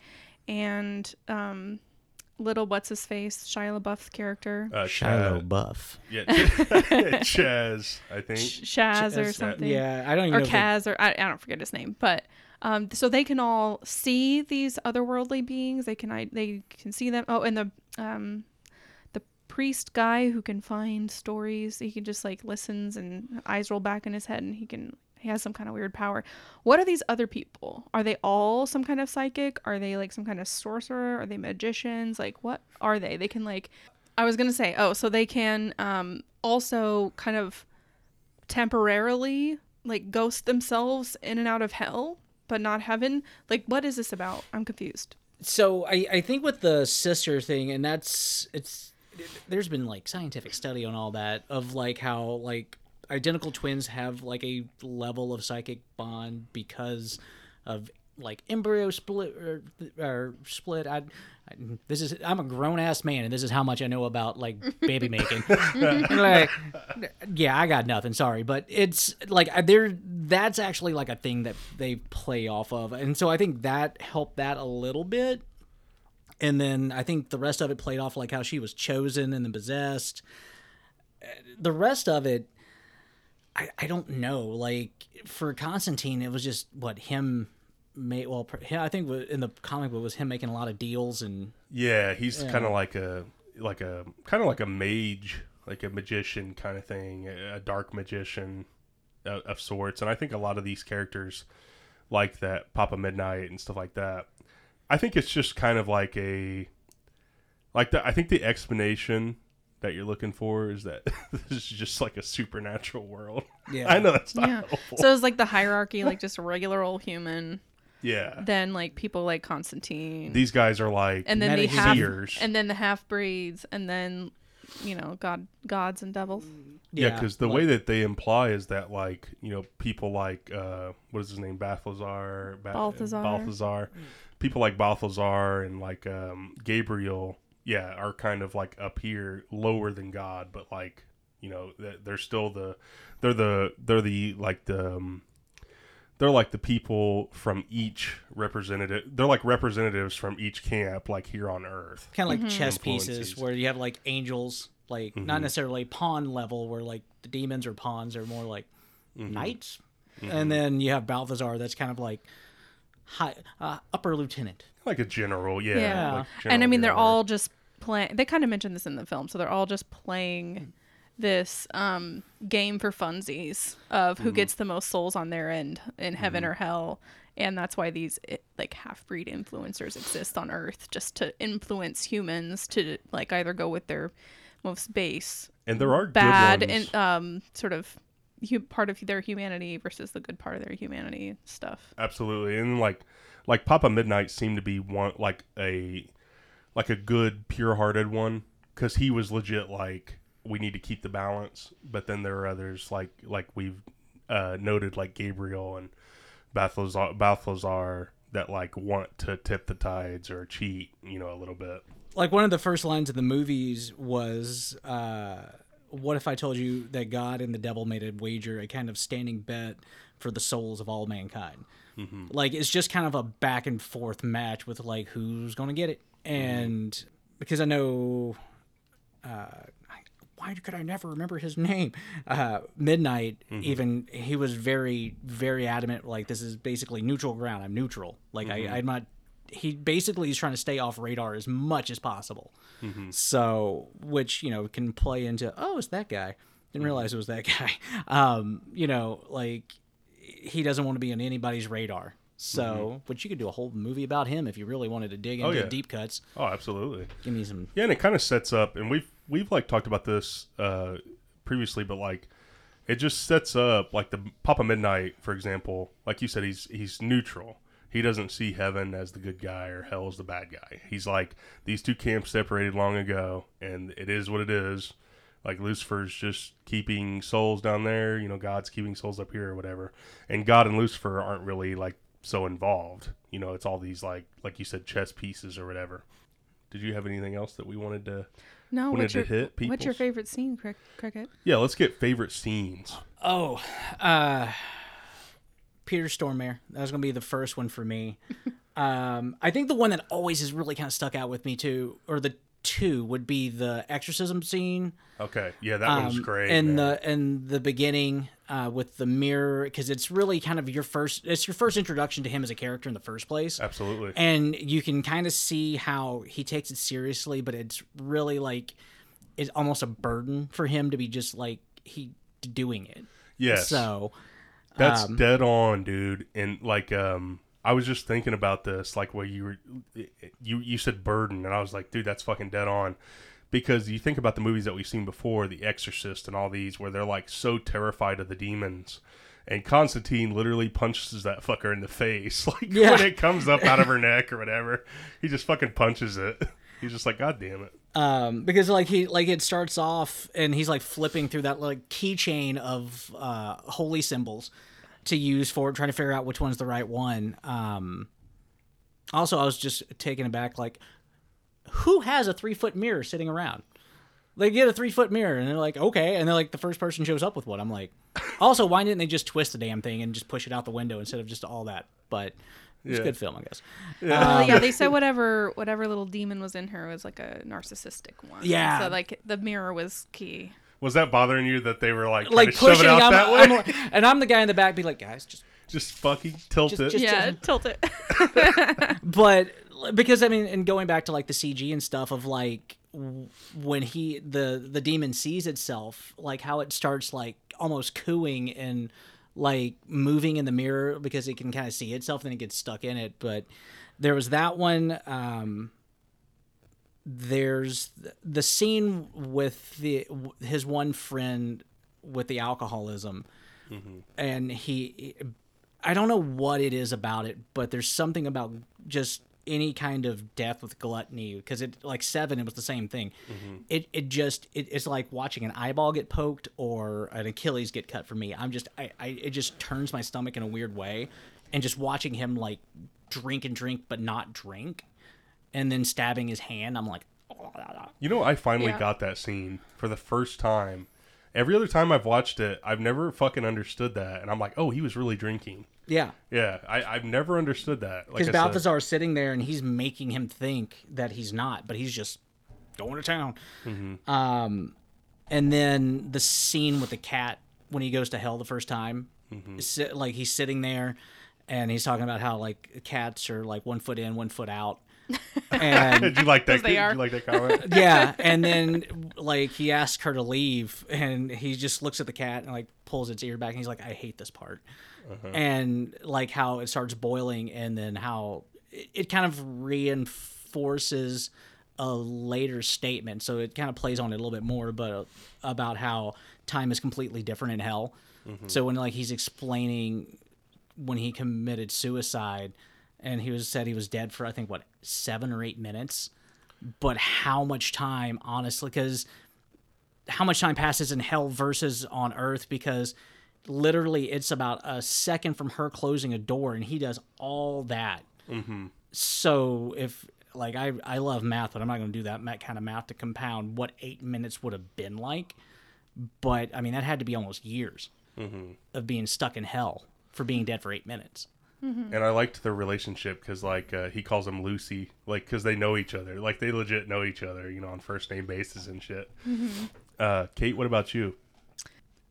and um, little what's his face, Shia LaBeouf's character, Uh, Shiloh Chaz, Buff. yeah, Chaz, I think. Shaz or Chaz, uh, something. Yeah, I don't even or know. if they- Kaz, or I, I don't forget his name, but um, so they can all see these otherworldly beings. They can I they can see them. Oh, and the um, the priest guy who can find stories. He can just like listens and eyes roll back in his head, and he can he has some kind of weird power. What are these other people? Are they all some kind of psychic? Are they like some kind of sorcerer? Are they magicians? Like what are they? They can like I was gonna say oh so they can um also kind of temporarily like ghost themselves in and out of hell but not heaven like what is this about? I'm confused. So I, I think with the sister thing and that's it's there's been like scientific study on all that of like how like identical twins have like a level of psychic bond because of like embryo split or, or split. I, this is i'm a grown-ass man and this is how much i know about like baby making. Like yeah i got nothing sorry. But it's like there that's actually like a thing that they play off of. And so i think that helped that a little bit. And then i think the rest of it played off like how she was chosen and then possessed. The rest of it i, I don't know. Like for constantine it was just what him made well pr- i think in the comic book was him making a lot of deals and Yeah, he's kind of like a like a kind of like a mage, like a magician kind of thing, a a dark magician of, of sorts. And I think a lot of these characters like that Papa Midnight and stuff like that. I think it's just kind of like a like the I think the explanation that you're looking for is that this is just like a supernatural world. Yeah. I know that's not Yeah. helpful. So it's like the hierarchy, like just a regular old human, yeah. then like people like Constantine, These guys are like and then the meta half, seers. and then the half breeds, and then you know god gods and devils. Yeah, because the like- way that they imply is that like you know people like uh what is his name Balthazar ba- Balthazar. Balthazar people like Balthazar and like um Gabriel yeah are kind of like up here lower than God but like you know they're still the they're the they're the like the um, they're like the people from each representative they're like representatives from each camp like here on earth. Kind of like mm-hmm. chess pieces where you have like angels like not mm-hmm. necessarily pawn level where like the demons or pawns are more like mm-hmm. knights. And then you have balthazar that's kind of like high uh, upper lieutenant. Like a general yeah, Yeah, like and I general mean they're all just playing. They kind of mentioned this in the film, so they're all just playing mm. This um, game for funsies of Mm-hmm. who gets the most souls on their end in heaven or hell. And that's why these eh, like half breed influencers exist on Earth, just to influence humans to like either go with their most base and there are bad and um sort of hu- part of their humanity versus the good part of their humanity stuff. absolutely and like like papa midnight seemed to be one like a like a good pure-hearted one because he was legit like we need to keep the balance but then there are others like like we've uh noted like gabriel and balthazar balthazar that like want to tip the tides or cheat you know a little bit. Like one of the first lines of the movies was uh what if i told you that god and the devil made a wager a kind of standing bet for the souls of all mankind? Like it's just kind of a back and forth match with like who's gonna get it? And because i know uh why could I never remember his name? Uh, Midnight, mm-hmm. even he was very, very adamant. Like this is basically neutral ground. I'm neutral. Like I, mm-hmm. I'm not. He basically is trying to stay off radar as much as possible. Mm-hmm. So, which you know can play into oh, it's that guy. Didn't realize it was that guy. Um, you know, like he doesn't want to be on anybody's radar. So, but you could do a whole movie about him if you really wanted to dig oh, into yeah. deep cuts. oh absolutely Give me some. Yeah, and it kind of sets up, and we've we've like talked about this uh, previously, but like it just sets up like the Papa Midnight, for example. Like you said, he's he's neutral. He doesn't see heaven as the good guy or hell as the bad guy. He's like these two camps separated long ago, and it is what it is. Like Lucifer's just keeping souls down there, you know, God's keeping souls up here or whatever. And God and Lucifer aren't really like so involved. You know, it's all these like like you said chess pieces or whatever. Did you have anything else that we wanted to? No, Wanted what's to your hit what's your favorite scene, Crick- Cricket? Yeah, let's get favorite scenes. Oh, uh, Peter Stormare. That was gonna be the first one for me. um, I think the one that always has really kind of stuck out with me too, or the two, would be the exorcism scene. Okay, yeah, that one's um, great. in man. the in the beginning uh, with the mirror because it's really kind of your first it's your first introduction to him as a character in the first place absolutely. and you can kind of see how he takes it seriously but it's really like it's almost a burden for him to be just like he doing it yes, so that's um, dead on, dude. And like, um, I was just thinking about this, like, what you were, you you said burden, and I was like, dude, that's fucking dead on. Because you think about the movies that we've seen before, The Exorcist and all these, where they're like so terrified of the demons, and Constantine literally punches that fucker in the face, like Yeah. when it comes up out of her neck or whatever. He just fucking punches it. He's just like, God damn it. um because like he like it starts off and he's like flipping through that like keychain of uh holy symbols to use for trying to figure out which one's the right one um also i was just taken aback like who has a three foot mirror sitting around they get a three foot mirror and they're like okay and they're like the first person shows up with one i'm like also why didn't they just twist the damn thing and just push it out the window instead of just all that but it's Yeah. a good film i guess Well, um, yeah, they said whatever whatever little demon was in her was like a narcissistic one. Yeah. So like the mirror was key. Was that bothering you that they were like, like pushing it out I'm, that way? I'm like- and i'm the guy in the back be like guys just just fucking tilt Just- it. just- yeah, tilt it. but because I mean, and going back to like the CG and stuff of like when he the the demon sees itself, like how it starts like almost cooing and like moving in the mirror because it can kind of see itself and it gets stuck in it. But there was that one. Um, there's the scene with the his one friend with the alcoholism, and he. I don't know what it is about it, but there's something about just any kind of death with gluttony because it like seven it was the same thing mm-hmm. it it just it, it's like watching an eyeball get poked or an achilles get cut for me i'm just I, I it just turns my stomach in a weird way and just watching him like drink and drink but not drink and then stabbing his hand i'm like oh. You know, I finally Yeah. got that scene for the first time. Every other time I've watched it, I've never fucking understood that, and I'm like, oh, he was really drinking. Yeah Yeah, I, I've never understood that. Because I said- balthazar's sitting there and he's making him think that he's not but he's just going to town um and then the scene with the cat when he goes to hell the first time sit, like he's sitting there and he's talking about how like cats are like one foot in one foot out and Did you like that? Because they Did are. you like that comment? yeah and then like he asks her to leave and he just looks at the cat and like pulls its ear back and he's like i hate this part and like how it starts boiling and then how it, it kind of reinforces a later statement. So it kind of plays on it a little bit more but uh, about how time is completely different in hell. So when like he's explaining when he committed suicide and he was said he was dead for i think what seven or eight minutes but how much time honestly because how much time passes in hell versus on earth because literally it's about a second from her closing a door and he does all that. So if like I, I love math but i'm not going to do that ma- kind of math to compound what eight minutes would have been like. But i mean that had to be almost years of being stuck in hell for being dead for eight minutes. And I liked their relationship because, like, uh, he calls him Lucy, like, because they know each other. Like, they legit know each other, you know, on first name basis and shit. Uh, Kate, what about you?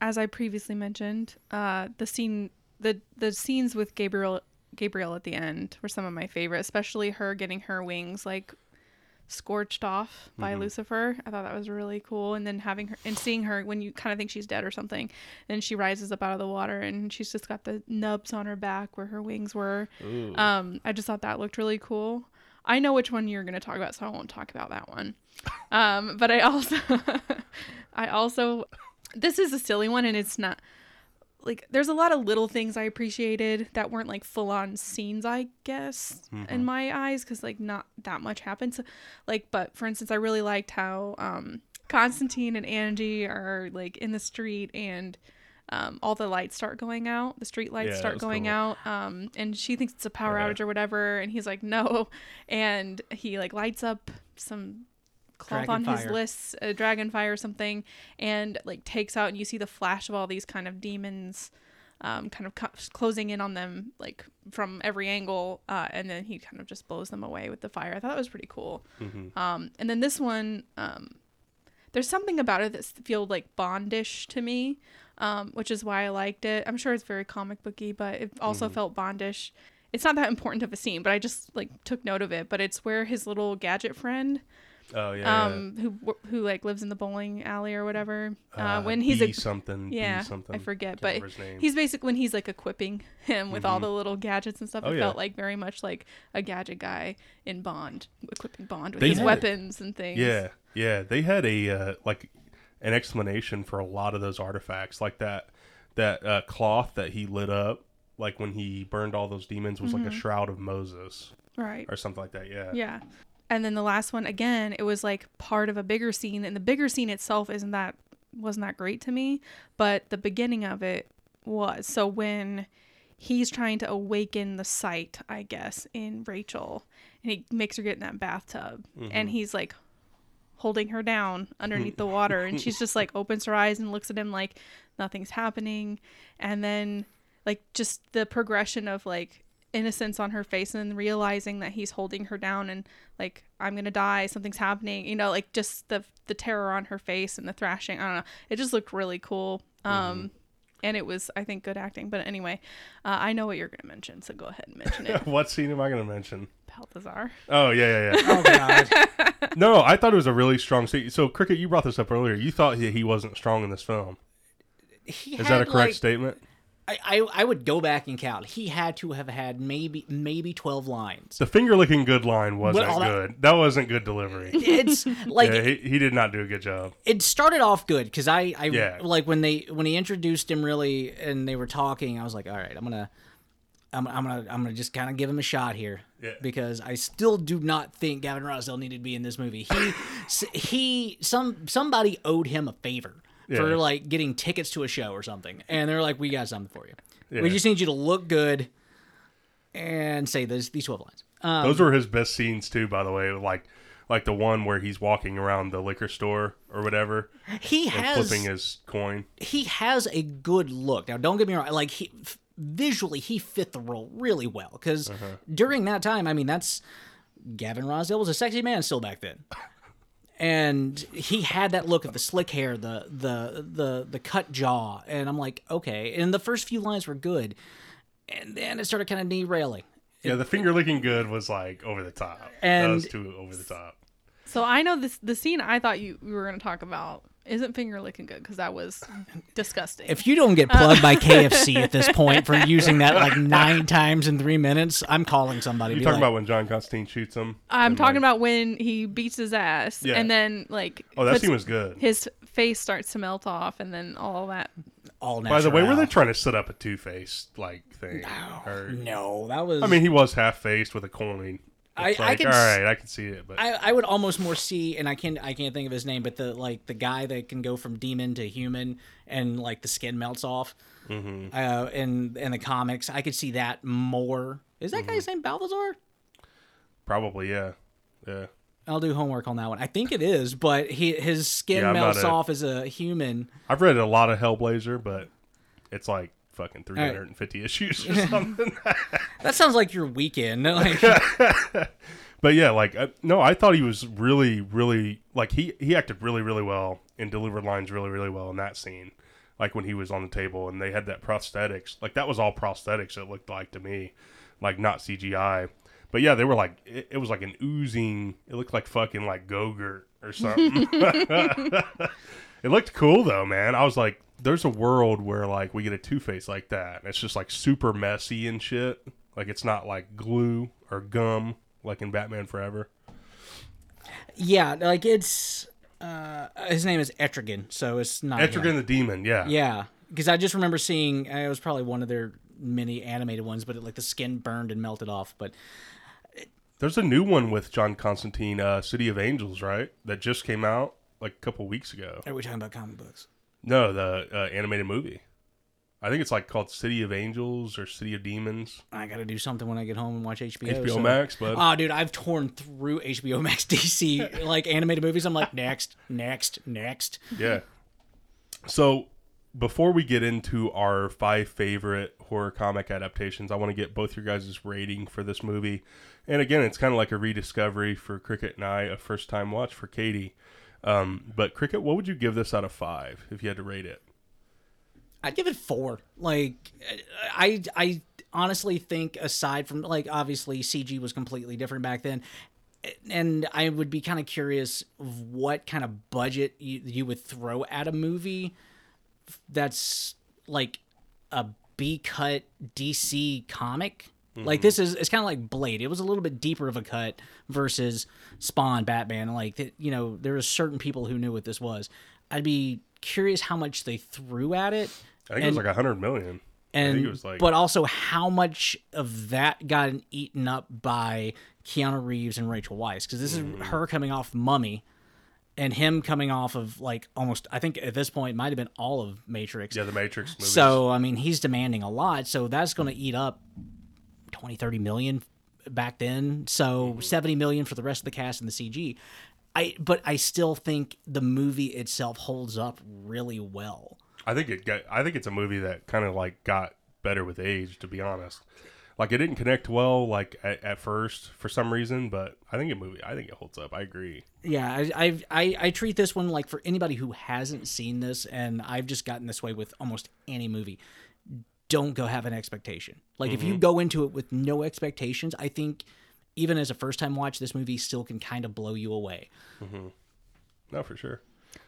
As I previously mentioned, uh, the scene, the the scenes with Gabriel, Gabriel at the end were some of my favorite, especially her getting her wings like scorched off by Lucifer. I thought that was really cool, and then having her and seeing her when you kind of think she's dead or something, and she rises up out of the water and she's just got the nubs on her back where her wings were. Um, I just thought that looked really cool. I know which one you're going to talk about, so I won't talk about that one. Um, but I also, I also, this is a silly one, and it's not like there's a lot of little things I appreciated that weren't like full on scenes, I guess, in my eyes, because like not that much happens. Like, but for instance, I really liked how um, Constantine and Angie are like in the street and. Um, all the lights start going out. The street lights Yeah, start going cool. out. Um, and she thinks it's a power Yeah. outage or whatever. And he's like, no. And he like lights up some cloth on his Dragonfire. list, a dragonfire or something, and like takes out, and you see the flash of all these kind of demons, um, kind of co- closing in on them like from every angle, uh, and then he kind of just blows them away with the fire. I thought that was pretty cool. Um, and then this one, um, there's something about it that feels like bondish to me, um, which is why I liked it. I'm sure it's very comic booky, but it also felt bondish. It's not that important of a scene, but I just like took note of it. But it's where his little gadget friend, Oh, yeah. um, who who like lives in the bowling alley or whatever, yeah. uh, when he's a something. Yeah, something. I forget, Can't but remember his name. he's basically when he's like equipping him with all the little gadgets and stuff. Oh, it yeah. felt like very much like a gadget guy in Bond, equipping Bond with They his had- weapons and things. Yeah, yeah. They had a uh, like an explanation for a lot of those artifacts, like that that uh, cloth that he lit up, like when he burned all those demons, was like a shroud of Moses right. or something like that. Yeah. Mm-hmm. Yeah. And then the last one again, it was like part of a bigger scene and the bigger scene itself isn't that wasn't that great to me, but the beginning of it was. So when he's trying to awaken the sight, I guess, in Rachel and he makes her get in that bathtub mm-hmm. and he's like holding her down underneath the water and she's just like opens her eyes and looks at him like nothing's happening and then like just the progression of like innocence on her face and then realizing that he's holding her down and like I'm gonna die something's happening you know like just the the terror on her face and the thrashing I don't know it just looked really cool um and it was I think good acting but anyway uh, I know what you're gonna mention so go ahead and mention it what scene am I going to mention? Balthazar Oh yeah, yeah, yeah. oh my god no, I thought it was a really strong scene. So, Cricket, you brought this up earlier. You thought he, he wasn't strong in this film. he Is that a correct like- statement? I, I I would go back and count. He had to have had maybe maybe twelve lines. The finger licking good line wasn't all that- good. That wasn't good delivery. It's like yeah, he, he did not do a good job. it started off good because I, I Yeah. like when they when he introduced him really and they were talking I was like all right I'm gonna I'm, I'm gonna I'm gonna just kind of give him a shot here Yeah. because I still do not think Gavin Rossdale needed to be in this movie he s- he some somebody owed him a favor for like getting tickets to a show or something and they're like we got something for you Yeah. we just need you to look good and say these these 12 lines um, Those were his best scenes too, by the way. Like like the one where he's walking around the liquor store or whatever he has flipping his coin. he has a good look. Now, don't get me wrong. Like he f- visually, he fit the role really well because Uh-huh. during that time, I mean, that's Gavin Rossdale was a sexy man still back then, and he had that look of the slick hair, the the the the cut jaw, and I'm like, okay. And the first few lines were good, and then it started kind of derailing. Yeah, the finger licking good was like over the top. that And- was too over the top. So I know this the scene I thought you we were going to talk about isn't finger licking good because that was disgusting. If you don't get uh, plugged by KFC at this point for using that like nine times in three minutes, I'm calling somebody. You Be talking like, about when John Constantine shoots him? I'm talking like- about when he beats his ass Yeah. and then like Oh, that puts- scene was good. his face starts to melt off and then all that. all natural. By the way, were they trying to set up a two faced like thing? Or- No, that was. I mean, he was half faced with a coin. I- It's I can all right, I can see it, but I, I would almost more see, and I can I can't think of his name, but the like the guy that can go from demon to human, and like the skin melts off. Mm-hmm. Uh, in in the comics, I could see that more. Is that Mm-hmm. guy's name Balthazar? probably yeah, yeah. I'll do homework on that one. I think it is, but he his skin Yeah, melts a- off as a human. I've read a lot of Hellblazer, but it's like fucking 350 issues or something. That sounds like your weekend. Like, but yeah, like uh, no, I thought he was really, really like he he acted really, really well and delivered lines really, really well in that scene. Like when he was on the table and they had that prosthetics, like that was all prosthetics. It looked like to me, like not CGI. But yeah, they were like it, it was like an oozing. It looked like fucking like Gogurt or something. it looked cool though, man. I was like, there's a world where like we get a Two Face like that. It's just like super messy and shit. Like it's not like glue or gum like in Batman Forever. yeah, like it's uh, his name is Etrigan, so it's not him. Etrigan the Demon, yeah. Yeah, because I just remember seeing uh, it was probably one of their many animated ones, but it, like the skin burned and melted off. But There's a new one with John Constantine, uh, City of Angels, right? That just came out like a couple weeks ago. are we talking about comic books? No, the uh, animated movie. I think it's like called City of Angels or City of Demons. I got to do something when I get home and watch HBO. HBO so- Max, but Oh, dude, I've torn through HBO Max DC like animated movies. I'm like next, next, next. Yeah. So before we get into our five favorite horror comic adaptations, I want to get both your guys' rating for this movie. And again, it's kind of like a rediscovery for Cricket and I, a first time watch for Katie. Um, but Cricket, what would you give this out of five if you had to rate it? I'd give it four. Like, I, I honestly think aside from like obviously CG was completely different back then, and I would be kind of curious of what kind of budget you, you would throw at a movie that's like a B cut DC comic. Like this is it's kind of like Blade. It was a little bit deeper of a cut versus Spawn, Batman. Like you know, there was certain people who knew what this was. I'd be curious how much they threw at it, I think it was like a hundred million. I and think it was like but also how much of that got eaten up by Keanu Reeves and Rachel Weisz because this Mm-hmm. is her coming off Mummy, and him coming off of like almost I think at this point might have been all of Matrix. yeah, the Matrix movies. So I mean he's demanding a lot, so that's going to eat up 20, 30 million back then. So mm-hmm. 70 million for the rest of the cast and the CG. I but I still think the movie itself holds up really well. I think it got. I think it's a movie that kind of like got better with age. To be honest, like it didn't connect well like at, at first for some reason, but I think it movie. I think it holds up. I agree. Yeah, I, I I I treat this one like for anybody who hasn't seen this, and I've just gotten this way with almost any movie. Don't go have an expectation. Like if you go into it with no expectations, I think even as a first time watch, this movie still can kind of blow you away. No, for sure.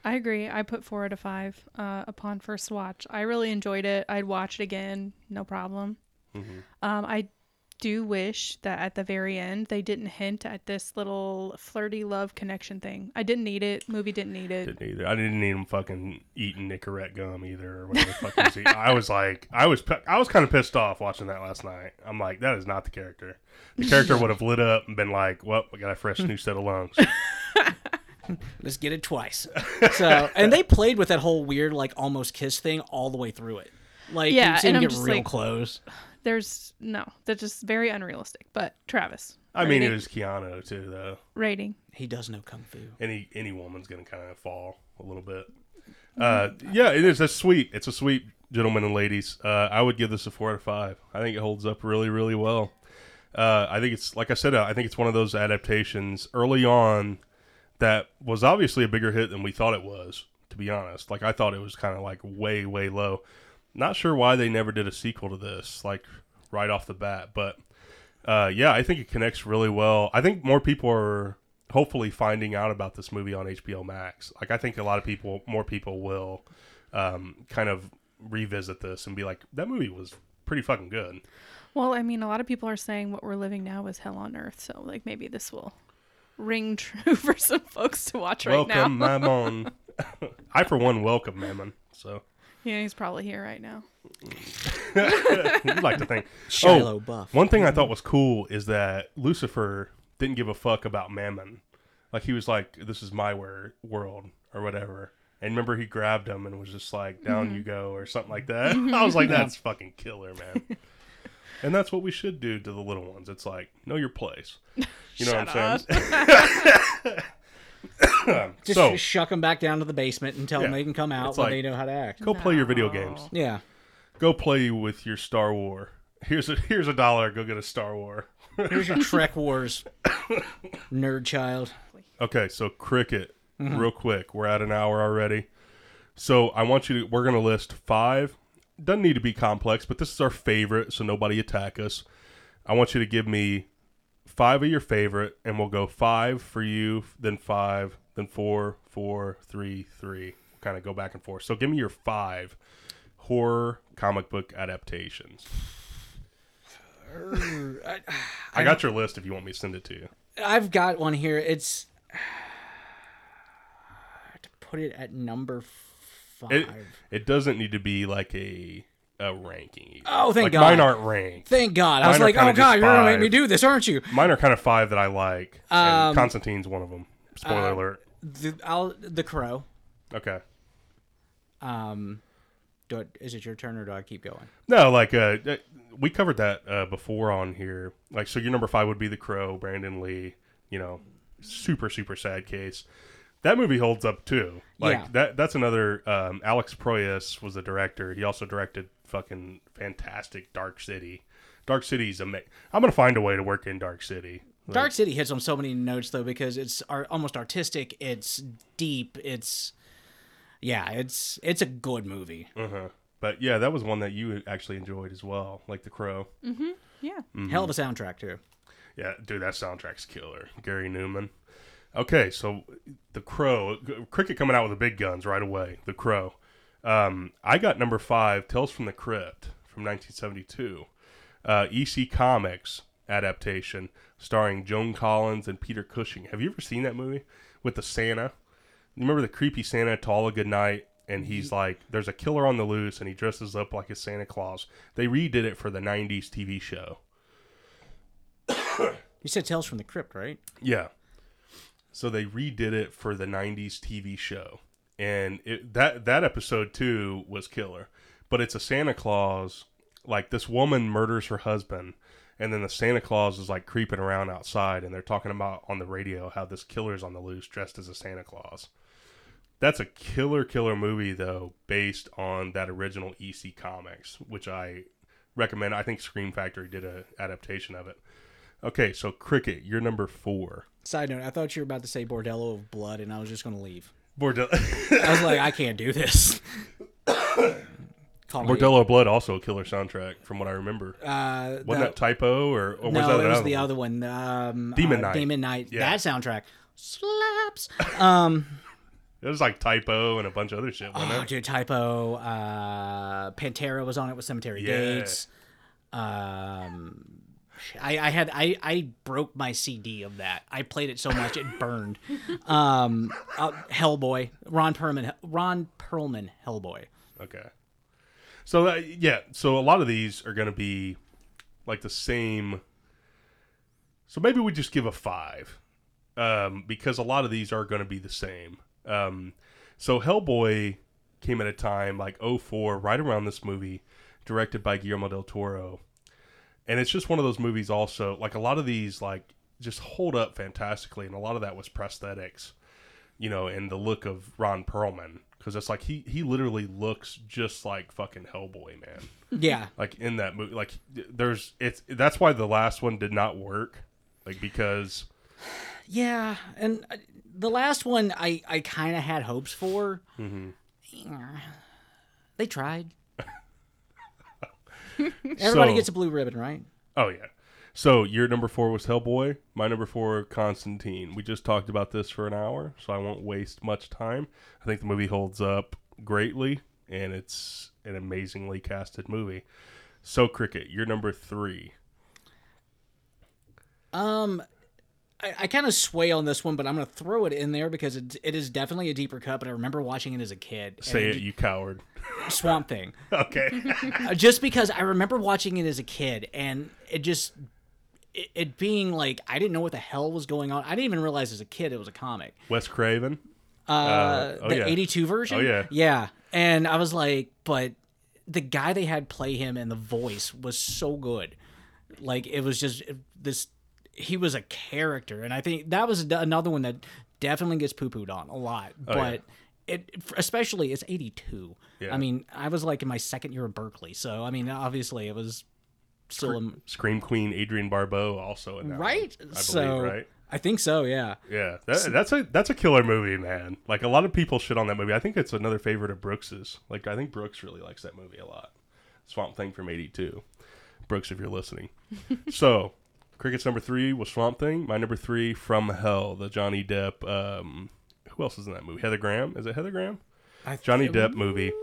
I agree. I put four out of five uh, upon first watch. I really enjoyed it. I'd watch it again, no problem. Mm-hmm. Um, I do wish that at the very end they didn't hint at this little flirty love connection thing. I didn't need it. Movie didn't need it. Didn't either. I didn't need him fucking eating Nicorette gum either, or whatever the fuck was. I was like, I was, I was kind of pissed off watching that last night. I'm like, that is not the character. The character would have lit up and been like, well, I got a fresh new set of lungs. Let's get it twice. So, and they played with that whole weird, like almost kiss thing all the way through it. Like, Yeah, you see and them I'm get just real like- close. There's no. That's just very unrealistic. But Travis. I mean, it rating- was Keanu too, though. rating. He does know kung fu. Any any woman's gonna kind of fall a little bit. Uh, yeah, it is. That's sweet. It's a sweet, gentlemen and ladies. Uh, I would give this a four out of five. I think it holds up really, really well. Uh, I think it's like I said. I think it's one of those adaptations early on that was obviously a bigger hit than we thought it was. To be honest, like I thought it was kind of like way, way low. Not sure why they never did a sequel to this, like right off the bat. But uh, yeah, I think it connects really well. I think more people are hopefully finding out about this movie on HBO Max. Like I think a lot of people, more people will um, kind of revisit this and be like, that movie was pretty fucking good. Well, I mean, a lot of people are saying what we're living now is hell on earth. So, like, maybe this will ring true for some folks to watch right welcome, now. Mammon. I for one welcome Mammon. So yeah, he's probably here right now. you'd like to think. Shiloh oh, buff. One thing I thought was cool is that Lucifer didn't give a fuck about Mammon. Like he was like, "This is my wor- world" or whatever. And remember, he grabbed him and was just like, "Down mm-hmm. you go" or something like that. Mm-hmm. I was like, "That's fucking killer, man." and that's what we should do to the little ones. It's like, know your place. You know what I'm saying? Just so shuck them back down to the basement and tell them they can come out when like- they know how to act. go play your video games. Yeah. Go play with your Star War. Here's a here's a dollar. Go get a Star War. Here's your Trek Wars, nerd child. Okay, so cricket, Mm-hmm. real quick. We're at an hour already. So I want you to. We're gonna list five. Doesn't need to be complex, but this is our favorite, so nobody attack us. I want you to give me five of your favorite, and we'll go five for you, then five, then four, four, three, three. Kind of go back and forth. So give me your five horror comic book adaptations. I, I got your list if you want me to send it to you. I've got one here. It's to put it at number five. It it doesn't need to be like a a ranking. Oh, thank like God. Mine aren't ranked. Thank God. I was like, oh God, you're gonna make me do this, aren't you? Mine are kind of five that I like. Um, Constantine's one of them. Spoiler uh, alert. The, I'll, the Crow. Okay. Um, do it, is it your turn or do I keep going? No, like uh, uh, we covered that uh, before on here. Like, so your number five would be The Crow, Brandon Lee. You know, super super sad case. That movie holds up too. Like Yeah. that. That's another. Um, Alex Proyas was the director. He also directed fucking fantastic Dark City. Dark City's amazing. I'm gonna find a way to work in Dark City. Like, Dark City hits on so many notes though because it's ar- almost artistic. It's deep. It's yeah. It's it's a good movie. Uh-huh. But yeah, that was one that you actually enjoyed as well, like The Crow. Yeah. Hell of a soundtrack too. Yeah, dude, that soundtrack's killer. Gary Numan. Okay, so The Crow, Cricket coming out with the big guns right away. The Crow. Um, I got number five, Tales from the Crypt from 1972. Uh, EC Comics adaptation starring Joan Collins and Peter Cushing. Have you ever seen that movie with the Santa? Remember the creepy Santa to All a Good Night? And mm-hmm. he's like, there's a killer on the loose, and he dresses up like a Santa Claus. They redid it for the 90s TV show. You said Tales from the Crypt, right? Yeah. So they redid it for the '90s TV show, and it, that that episode too was killer. But it's a Santa Claus. Like this woman murders her husband, and then the Santa Claus is like creeping around outside, and they're talking about on the radio how this killer's on the loose dressed as a Santa Claus. That's a killer, killer movie though, based on that original EC comics, which I recommend. I think Scream Factory did a adaptation of it. Okay, so Cricket, you're number four. Side note: I thought you were about to say Bordello of Blood, and I was just going to leave. Bordello. I was like, I can't do this. Call Bordello Blood also a killer soundtrack from what I remember. Uh, Wasn't that the- Type O or, or was no, that it was the one? other one. Um, Demon uh, Knight. Demon Knight. Yeah. That soundtrack slaps. Um, It was like Type O and a bunch of other shit. Wasn't Oh, it? dude, Type O. Uh, Pantera was on it with Cemetery Yeah. Gates. Um, I, I had I, I broke my CD of that. I played it so much it burned. Um, uh, Hellboy, Ron Perlman, Ron Perlman, Hellboy. Okay. So that, yeah, so a lot of these are going to be like the same. So maybe we just give a five, um, because a lot of these are going to be the same. Um, so Hellboy came at a time like 04, right around this movie, directed by Guillermo del Toro, and it's just one of those movies. Also, like a lot of these, like just hold up fantastically, and a lot of that was prosthetics you know, and the look of Ron Perlman because it's like he he literally looks just like fucking Hellboy, man. Yeah, Like in that movie, like there's it's that's why the last one did not work, like because yeah, and uh, the last one I I kind of had hopes for. Mm-hmm. They tried. Everybody So- gets a blue ribbon, right? oh yeah. So your number four was Hellboy. My number four, Constantine. We just talked about this for an hour, so I won't waste much time. I think the movie holds up greatly, and it's an amazingly casted movie. So Cricket, you're number three. Um, I, I kind of sway on this one, but I'm gonna throw it in there because it, it is definitely a deeper cut. But I remember watching it as a kid. Say it, you coward. Swamp Thing. Okay. Uh, just because I remember watching it as a kid, and it just it, it being like I didn't know what the hell was going on. I didn't even realize as a kid it was a comic. Wes Craven. Uh, oh, the yeah. '82 version. Oh, yeah. yeah. And I was like, but the guy they had play him and the voice was so good. Like it was just this. He was a character, and I think that was another one that definitely gets poo pooed on a lot. Oh, yeah. but it, especially it's '82. Yeah. I mean, I was like in my second year of Berkeley, so I mean, obviously it was still a, Scream Queen Adrienne Barbeau also in that. one, right. I believe, so right? I think so. Yeah. Yeah, that, that's a that's a killer movie, man. Like a lot of people shit on that movie. I think it's another favorite of Brooks's. Like I think Brooks really likes that movie a lot. Swamp Thing from '82. Brooks, if you're listening. so, Cricket's number three was Swamp Thing. My number three, From Hell, the Johnny Depp. Um, who else is in that movie? Heather Graham. Is it Heather Graham? I Johnny Depp movie,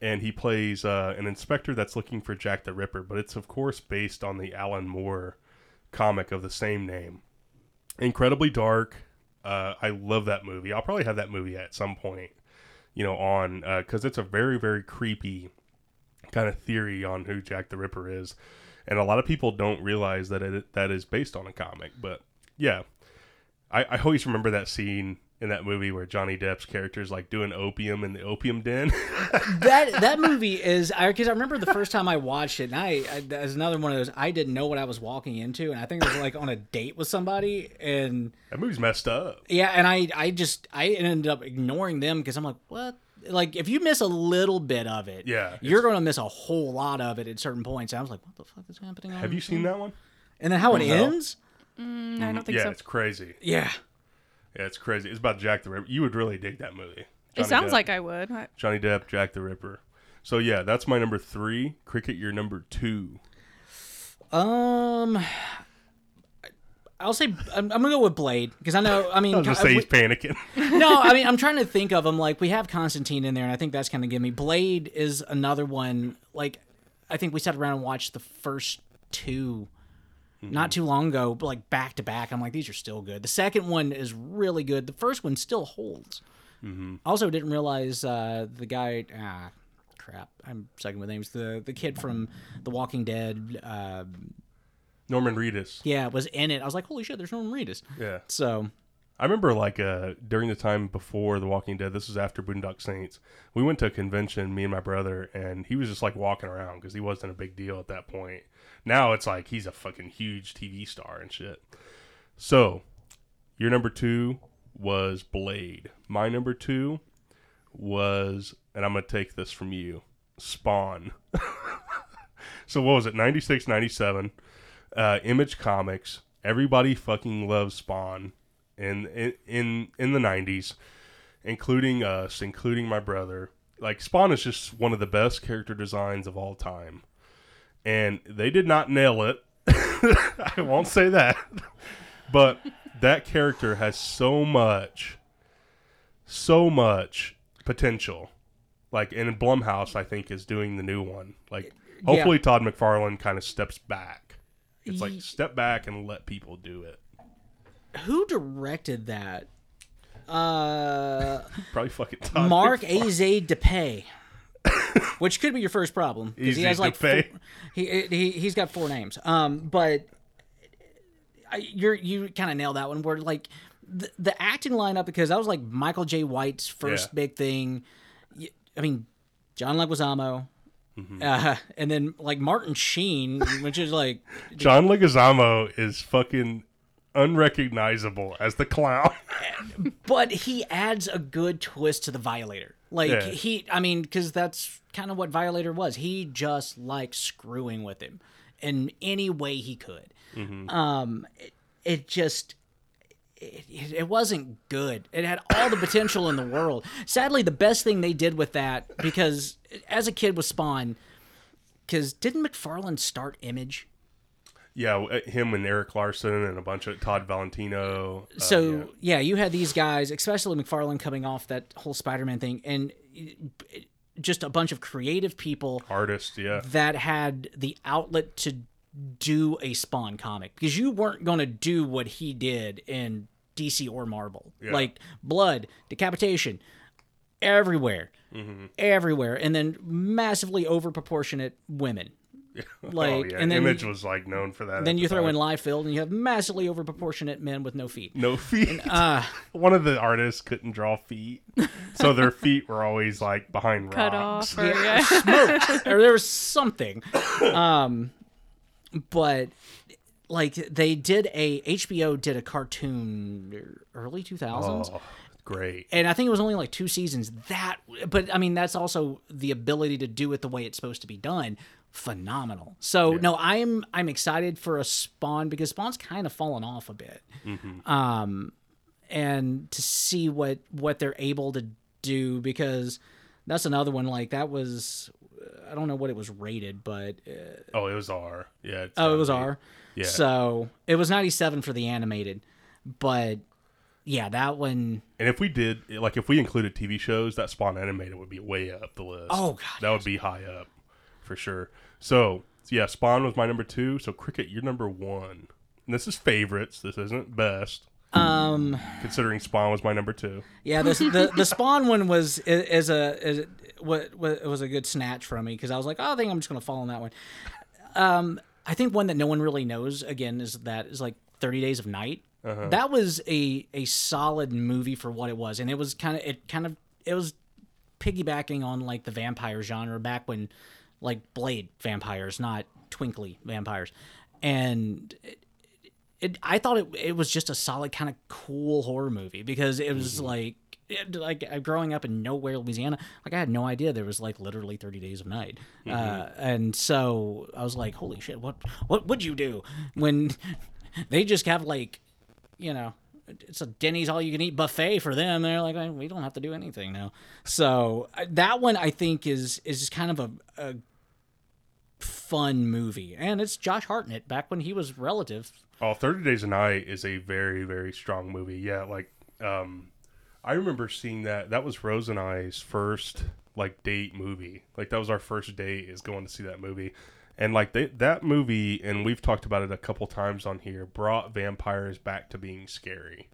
and he plays uh, an inspector that's looking for Jack the Ripper. But it's of course based on the Alan Moore comic of the same name. Incredibly dark. Uh, I love that movie. I'll probably have that movie at some point, you know, on because it's a very very creepy kind of theory on who Jack the Ripper is, and a lot of people don't realize that it that is based on a comic. But yeah, I, I always remember that scene in that movie where Johnny Depp's character is like doing opium in the opium den. that that movie is because I remember the first time I watched it, and I, I as another one of those I didn't know what I was walking into, and I think it was like on a date with somebody, and that movie's messed up. yeah, and I I just I ended up ignoring them because I'm like, what? Like if you miss a little bit of it, Yeah, you're gonna miss a whole lot of it at certain points. And I was like, what the fuck is happening? on Have you seen that one? And then how it From Hell? ends? Mm, I don't think yeah, so. it's crazy. Yeah, Yeah, it's crazy. It's about Jack the Ripper. You would really dig that movie. It sounds Depp. like I would. I, Johnny Depp, Jack the Ripper. So yeah, that's my number three. Cricket, your number two. um. I'll say I'm, I'm gonna go with Blade because I know. I mean, I was gonna I- say we- he's panicking. no, I mean I'm trying to think of them. Like we have Constantine in there, and I think that's kind of give me. Blade is another one. Like I think we sat around and watched the first two not too long ago, but like back to back. I'm like these are still good. The second one is really good. The first one still holds. Also, didn't realize uh, the guy. Ah, crap. I'm second with names. The the kid from The Walking Dead. Uh, Norman Reedus. yeah, was in it. I was like, holy shit, there's Norman Reedus. Yeah. So I remember like uh during the time before The Walking Dead, this was after Boondock Saints. We went to a convention, me and my brother, and he was just like walking around because he wasn't a big deal at that point. Now it's like he's a fucking huge TV star and shit. So, your number two was Blade. My number two was, and I'm gonna take this from you, Spawn. so what was it? 96, 97. Uh, Image Comics. Everybody fucking loves Spawn in in in, in the 90s including us including my brother like spawn is just one of the best character designs of all time and they did not nail it i won't say that but that character has so much so much potential. Like and Blumhouse, I think, is doing the new one. Like hopefully Todd McFarlane kind of steps back. It's like step back and let people do it. Who directed that? Uh, Probably fucking Todd Mark. Aze Dippé, which could be your first problem because he has like four- he he he's got four names. Um, but I, you're you kind of nailed that one. Where like the, the acting lineup because that was like Michael Jai White's first Yeah. big thing. I mean, John Leguizamo. Mm-hmm. Uh, and then like Martin Sheen, which is like John Leguizamo is fucking unrecognizable as the clown. but he adds a good twist to the Violator. Like Yeah. he, I mean, because that's kind of what Violator was. He just liked screwing with him in any way he could. Mm-hmm. Um, it, it just. It, it it wasn't good. It had all the potential in the world. Sadly, the best thing they did with that, because as a kid with Spawn, because didn't McFarlane start Image? Yeah, him and Erik Larsen and a bunch of Todd Valentino. uh, so yeah. yeah. you had these guys, especially McFarlane, coming off that whole Spider-Man thing, and just a bunch of creative people artists, yeah. that had the outlet to do a Spawn comic because you weren't going to do what he did in DC or Marvel, Yeah. like blood, decapitation, everywhere, Mm-hmm. everywhere, and then massively overproportionate women. Like, oh yeah, and then Image was like known for that. then you throw time. in Liefeld, and you have massively overproportionate men with no feet. no feet. Uh, One of the artists couldn't draw feet, so their feet were always like behind Cut rocks. off. Or, yeah. smoked or there was something um but like they did a hbo did a cartoon early 2000s Oh, great. and i think it was only like two seasons that but i mean that's also the ability to do it the way it's supposed to be done phenomenal so no i'm i'm excited for a spawn because spawn's kind of fallen off a bit um and to see what what they're able to do because that's another one like that was i don't know what it was rated but uh, Oh, it was R. Yeah. oh it was r Yeah. so it was 97 for the animated but yeah that one And if we did, like, if we included TV shows, that Spawn animated would be way up the list. Oh, God, that would be high up for sure. So yeah, Spawn was my number two. So Cricket, you're number one. And this is favorites. This isn't best. um Considering Spawn was my number two. yeah this, the the spawn one was is a is what was a good snatch from me because i was like oh i think i'm just gonna fall on that one um i think one that no one really knows again is that is like 30 days of night that was a a solid movie for what it was and it was kind of it kind of it was piggybacking on like the vampire genre back when like blade vampires not twinkly vampires. And it, it i thought it, it was just a solid kind of cool horror movie because it was like it, like uh, growing up in nowhere louisiana like i had no idea there was like literally 30 days of night. Uh, and so i was like holy shit what what would you do when they just have like you know it's a Denny's all you can eat buffet for them. They're like, "Eh, we don't have to do anything now. So uh, that one I think is is just kind of a, a fun movie, and it's Josh Hartnett back when he was relative. Oh, 30 Days a Night is a very, very strong movie. Yeah, like um I remember seeing that. That was Rose and I's first like date movie. Like that was our first date is going to see that movie. And like they, that movie and we've talked about it a couple times on here brought vampires back to being scary.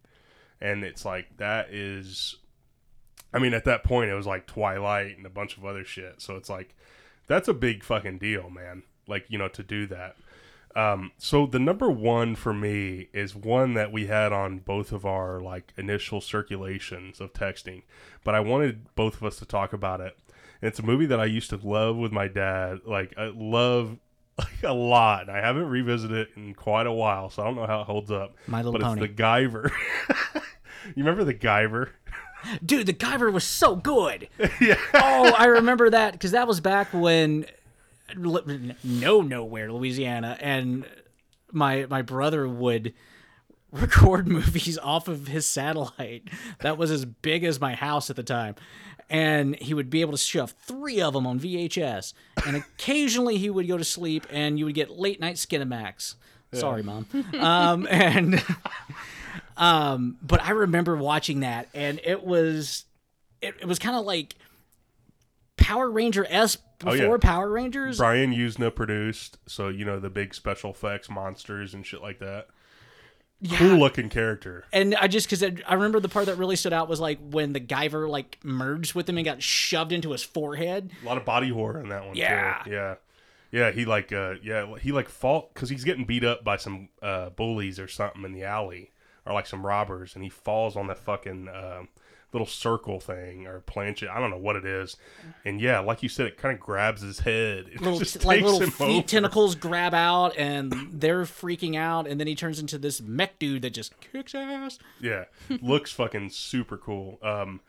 And it's like that is I mean at that point it was like Twilight and a bunch of other shit. So it's like that's a big fucking deal, man. Like, you know, to do that. Um, so the number one for me is one that we had on both of our like initial circulations of texting, but I wanted both of us to talk about it. It's a movie that I used to love with my dad, like I love like a lot. I haven't revisited it in quite a while, so I don't know how it holds up. My Little but Pony. it's the Guyver. you remember the Guyver? Dude, the Guyver was so good. yeah. Oh, I remember that because that was back when no nowhere Louisiana, and my my brother would record movies off of his satellite that was as big as my house at the time and he would be able to shove three of them on VHS and occasionally he would go to sleep and you would get late night Skinamax sorry mom um and Um, but I remember watching that, and it was, it, it was kind of like Power Ranger s Oh, before yeah. Power Rangers. Brian Yuzna produced, so you know the big special effects monsters and shit like that. Cool looking character. And I just because I remember the part that really stood out was like when the Guyver like merged with him and got shoved into his forehead. A lot of body horror in that one. Yeah. too. yeah, yeah. He like, uh, yeah, he like fall because he's getting beat up by some uh, bullies or something in the alley or like some robbers, and he falls on that fucking um little circle thing or planchette. I don't know what it is, and yeah, like you said, it kind of grabs his head. It Little just like little feet over. tentacles grab out and they're freaking out, and then he turns into this mech dude that just kicks ass. Yeah, looks fucking super cool. Um,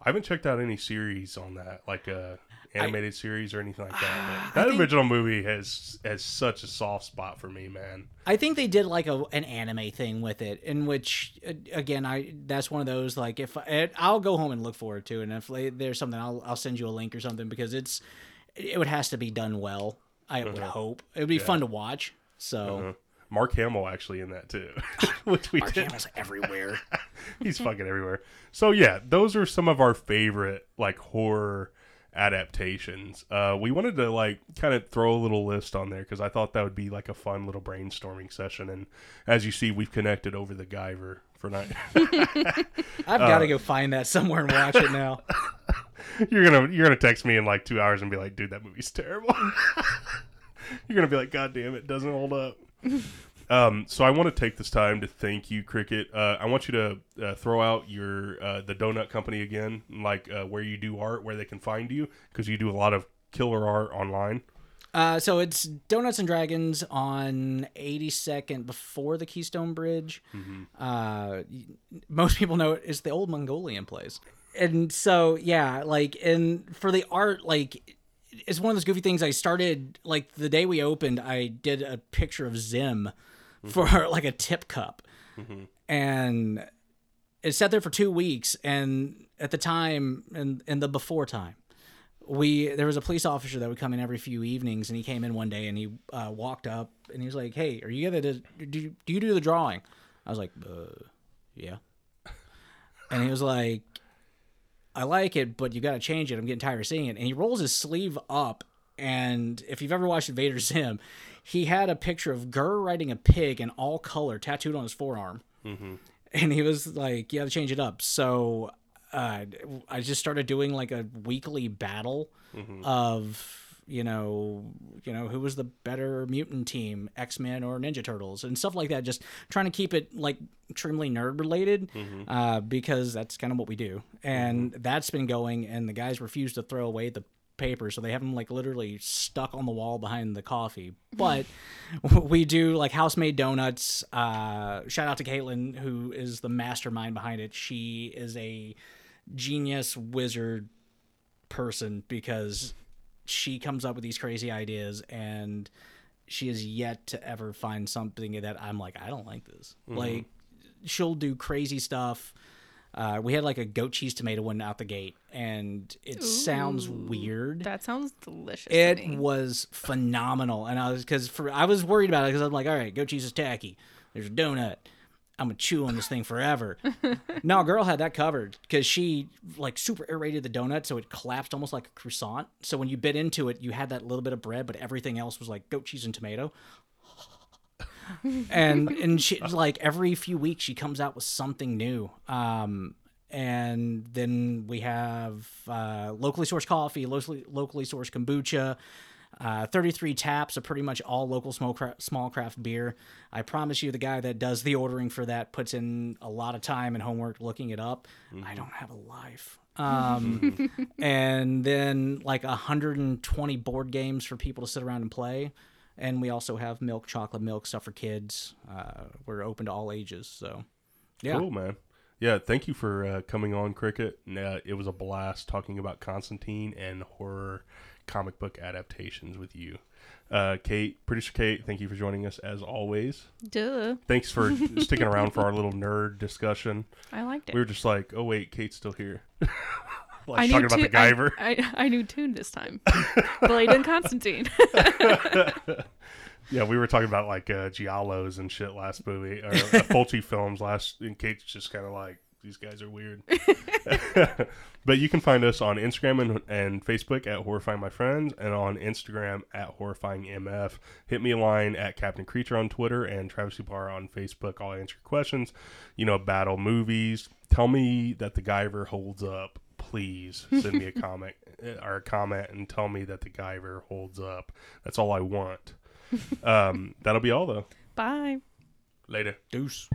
I haven't checked out any series on that, like uh, animated series or anything like that. But that think- original movie has has such a soft spot for me, man. I think they did like a an anime thing with it, in which uh, again, I that's one of those like if I, I'll go home and look forward to, it, and if there's something, I'll I'll send you a link or something because it's it would has to be done well. I would hope it would be fun to watch. So Mark Hamill actually in that too, which we Mark did. Hamill's everywhere. He's fucking everywhere. So yeah, those are some of our favorite like horror adaptations. Uh, we wanted to like kind of throw a little list on there because I thought that would be like a fun little brainstorming session. And as you see, we've connected over the Guyver for night. I've got to go find that somewhere and watch it now. you're gonna you're gonna text me in like two hours and be like, dude, that movie's terrible. you're gonna be like, God damn it, doesn't hold up. Um, so I want to take this time to thank you, Cricket. Uh, I want you to uh, throw out your uh, the donut company again, like uh, where you do art, where they can find you, because you do a lot of killer art online. Uh, so it's Donuts and Dragons on 82nd before the Keystone Bridge. Uh, y- most people know it is the old Mongolian place. And so, yeah, like, and for the art, like, it's one of those goofy things. I started, like, the day we opened, I did a picture of Zim for, like, a tip cup. And it sat there for two weeks. And at the time, and, in the before time, we there was a police officer that would come in every few evenings and he came in one day and he uh, walked up and he was like hey are you gonna do, do you- do the drawing i was like uh, yeah and he was like i like it but you gotta change it i'm getting tired of seeing it and he rolls his sleeve up and if you've ever watched invader zim he had a picture of GIR riding a pig in all color tattooed on his forearm and he was like, "You have to change it up." So uh, I just started doing like a weekly battle of you know, you know, who was the better mutant team, X Men or Ninja Turtles, and stuff like that. Just trying to keep it like extremely nerd related, uh, because that's kind of what we do, and that's been going. And the guys refuse to throw away the paper, so they have them like literally stuck on the wall behind the coffee. But we do like house made donuts. Uh, shout out to Caitlin, who is the mastermind behind it. She is a genius wizard person because she comes up with these crazy ideas and she has yet to ever find something that I'm like, I don't like this. Like she'll do crazy stuff. Uh, we had like a goat cheese tomato one out the gate, and it sounds weird. That sounds delicious. It was phenomenal, and I was because for I was worried about it because I'm like, all right, goat cheese is tacky. There's a donut. I'm gonna chew on this thing forever. no, girl had that covered because she like super aerated the donut, so it collapsed almost like a croissant. So when you bit into it, you had that little bit of bread, but everything else was like goat cheese and tomato. And and she like every few weeks she comes out with something new. Um, and then we have uh, locally sourced coffee, locally locally sourced kombucha. Uh, 33 taps of pretty much all local small craft, small craft beer. I promise you, the guy that does the ordering for that puts in a lot of time and homework looking it up. I don't have a life. Um, and then like 120 board games for people to sit around and play. And we also have milk, chocolate milk, stuff for kids. Uh, we're open to all ages. So, yeah. Cool, man. Yeah, thank you for uh, coming on, Cricket. Uh, it was a blast talking about Constantine and horror comic book adaptations with you. Uh, Kate, producer Kate, thank you for joining us as always. Duh. Thanks for sticking around for our little nerd discussion. I liked it. We were just like, oh wait, Kate's still here. like I talking knew about Toon- I- I, I, knew Toon this time. Blade and Constantine. Yeah, we were talking about like uh, giallos and shit last movie, or uh, Fulci films last. And Kate's just kind of like, these guys are weird. but you can find us on Instagram and, and Facebook at Horrifying My Friends, and on Instagram at Horrifying MF. Hit me a line at Captain Creature on Twitter and Travis Supar on Facebook. I'll answer your questions. You know, battle movies. Tell me that the Guyver holds up. Please send me a comment or a comment and tell me that the Guyver holds up. That's all I want. Um, that'll be all though. Bye. Later. Deuce.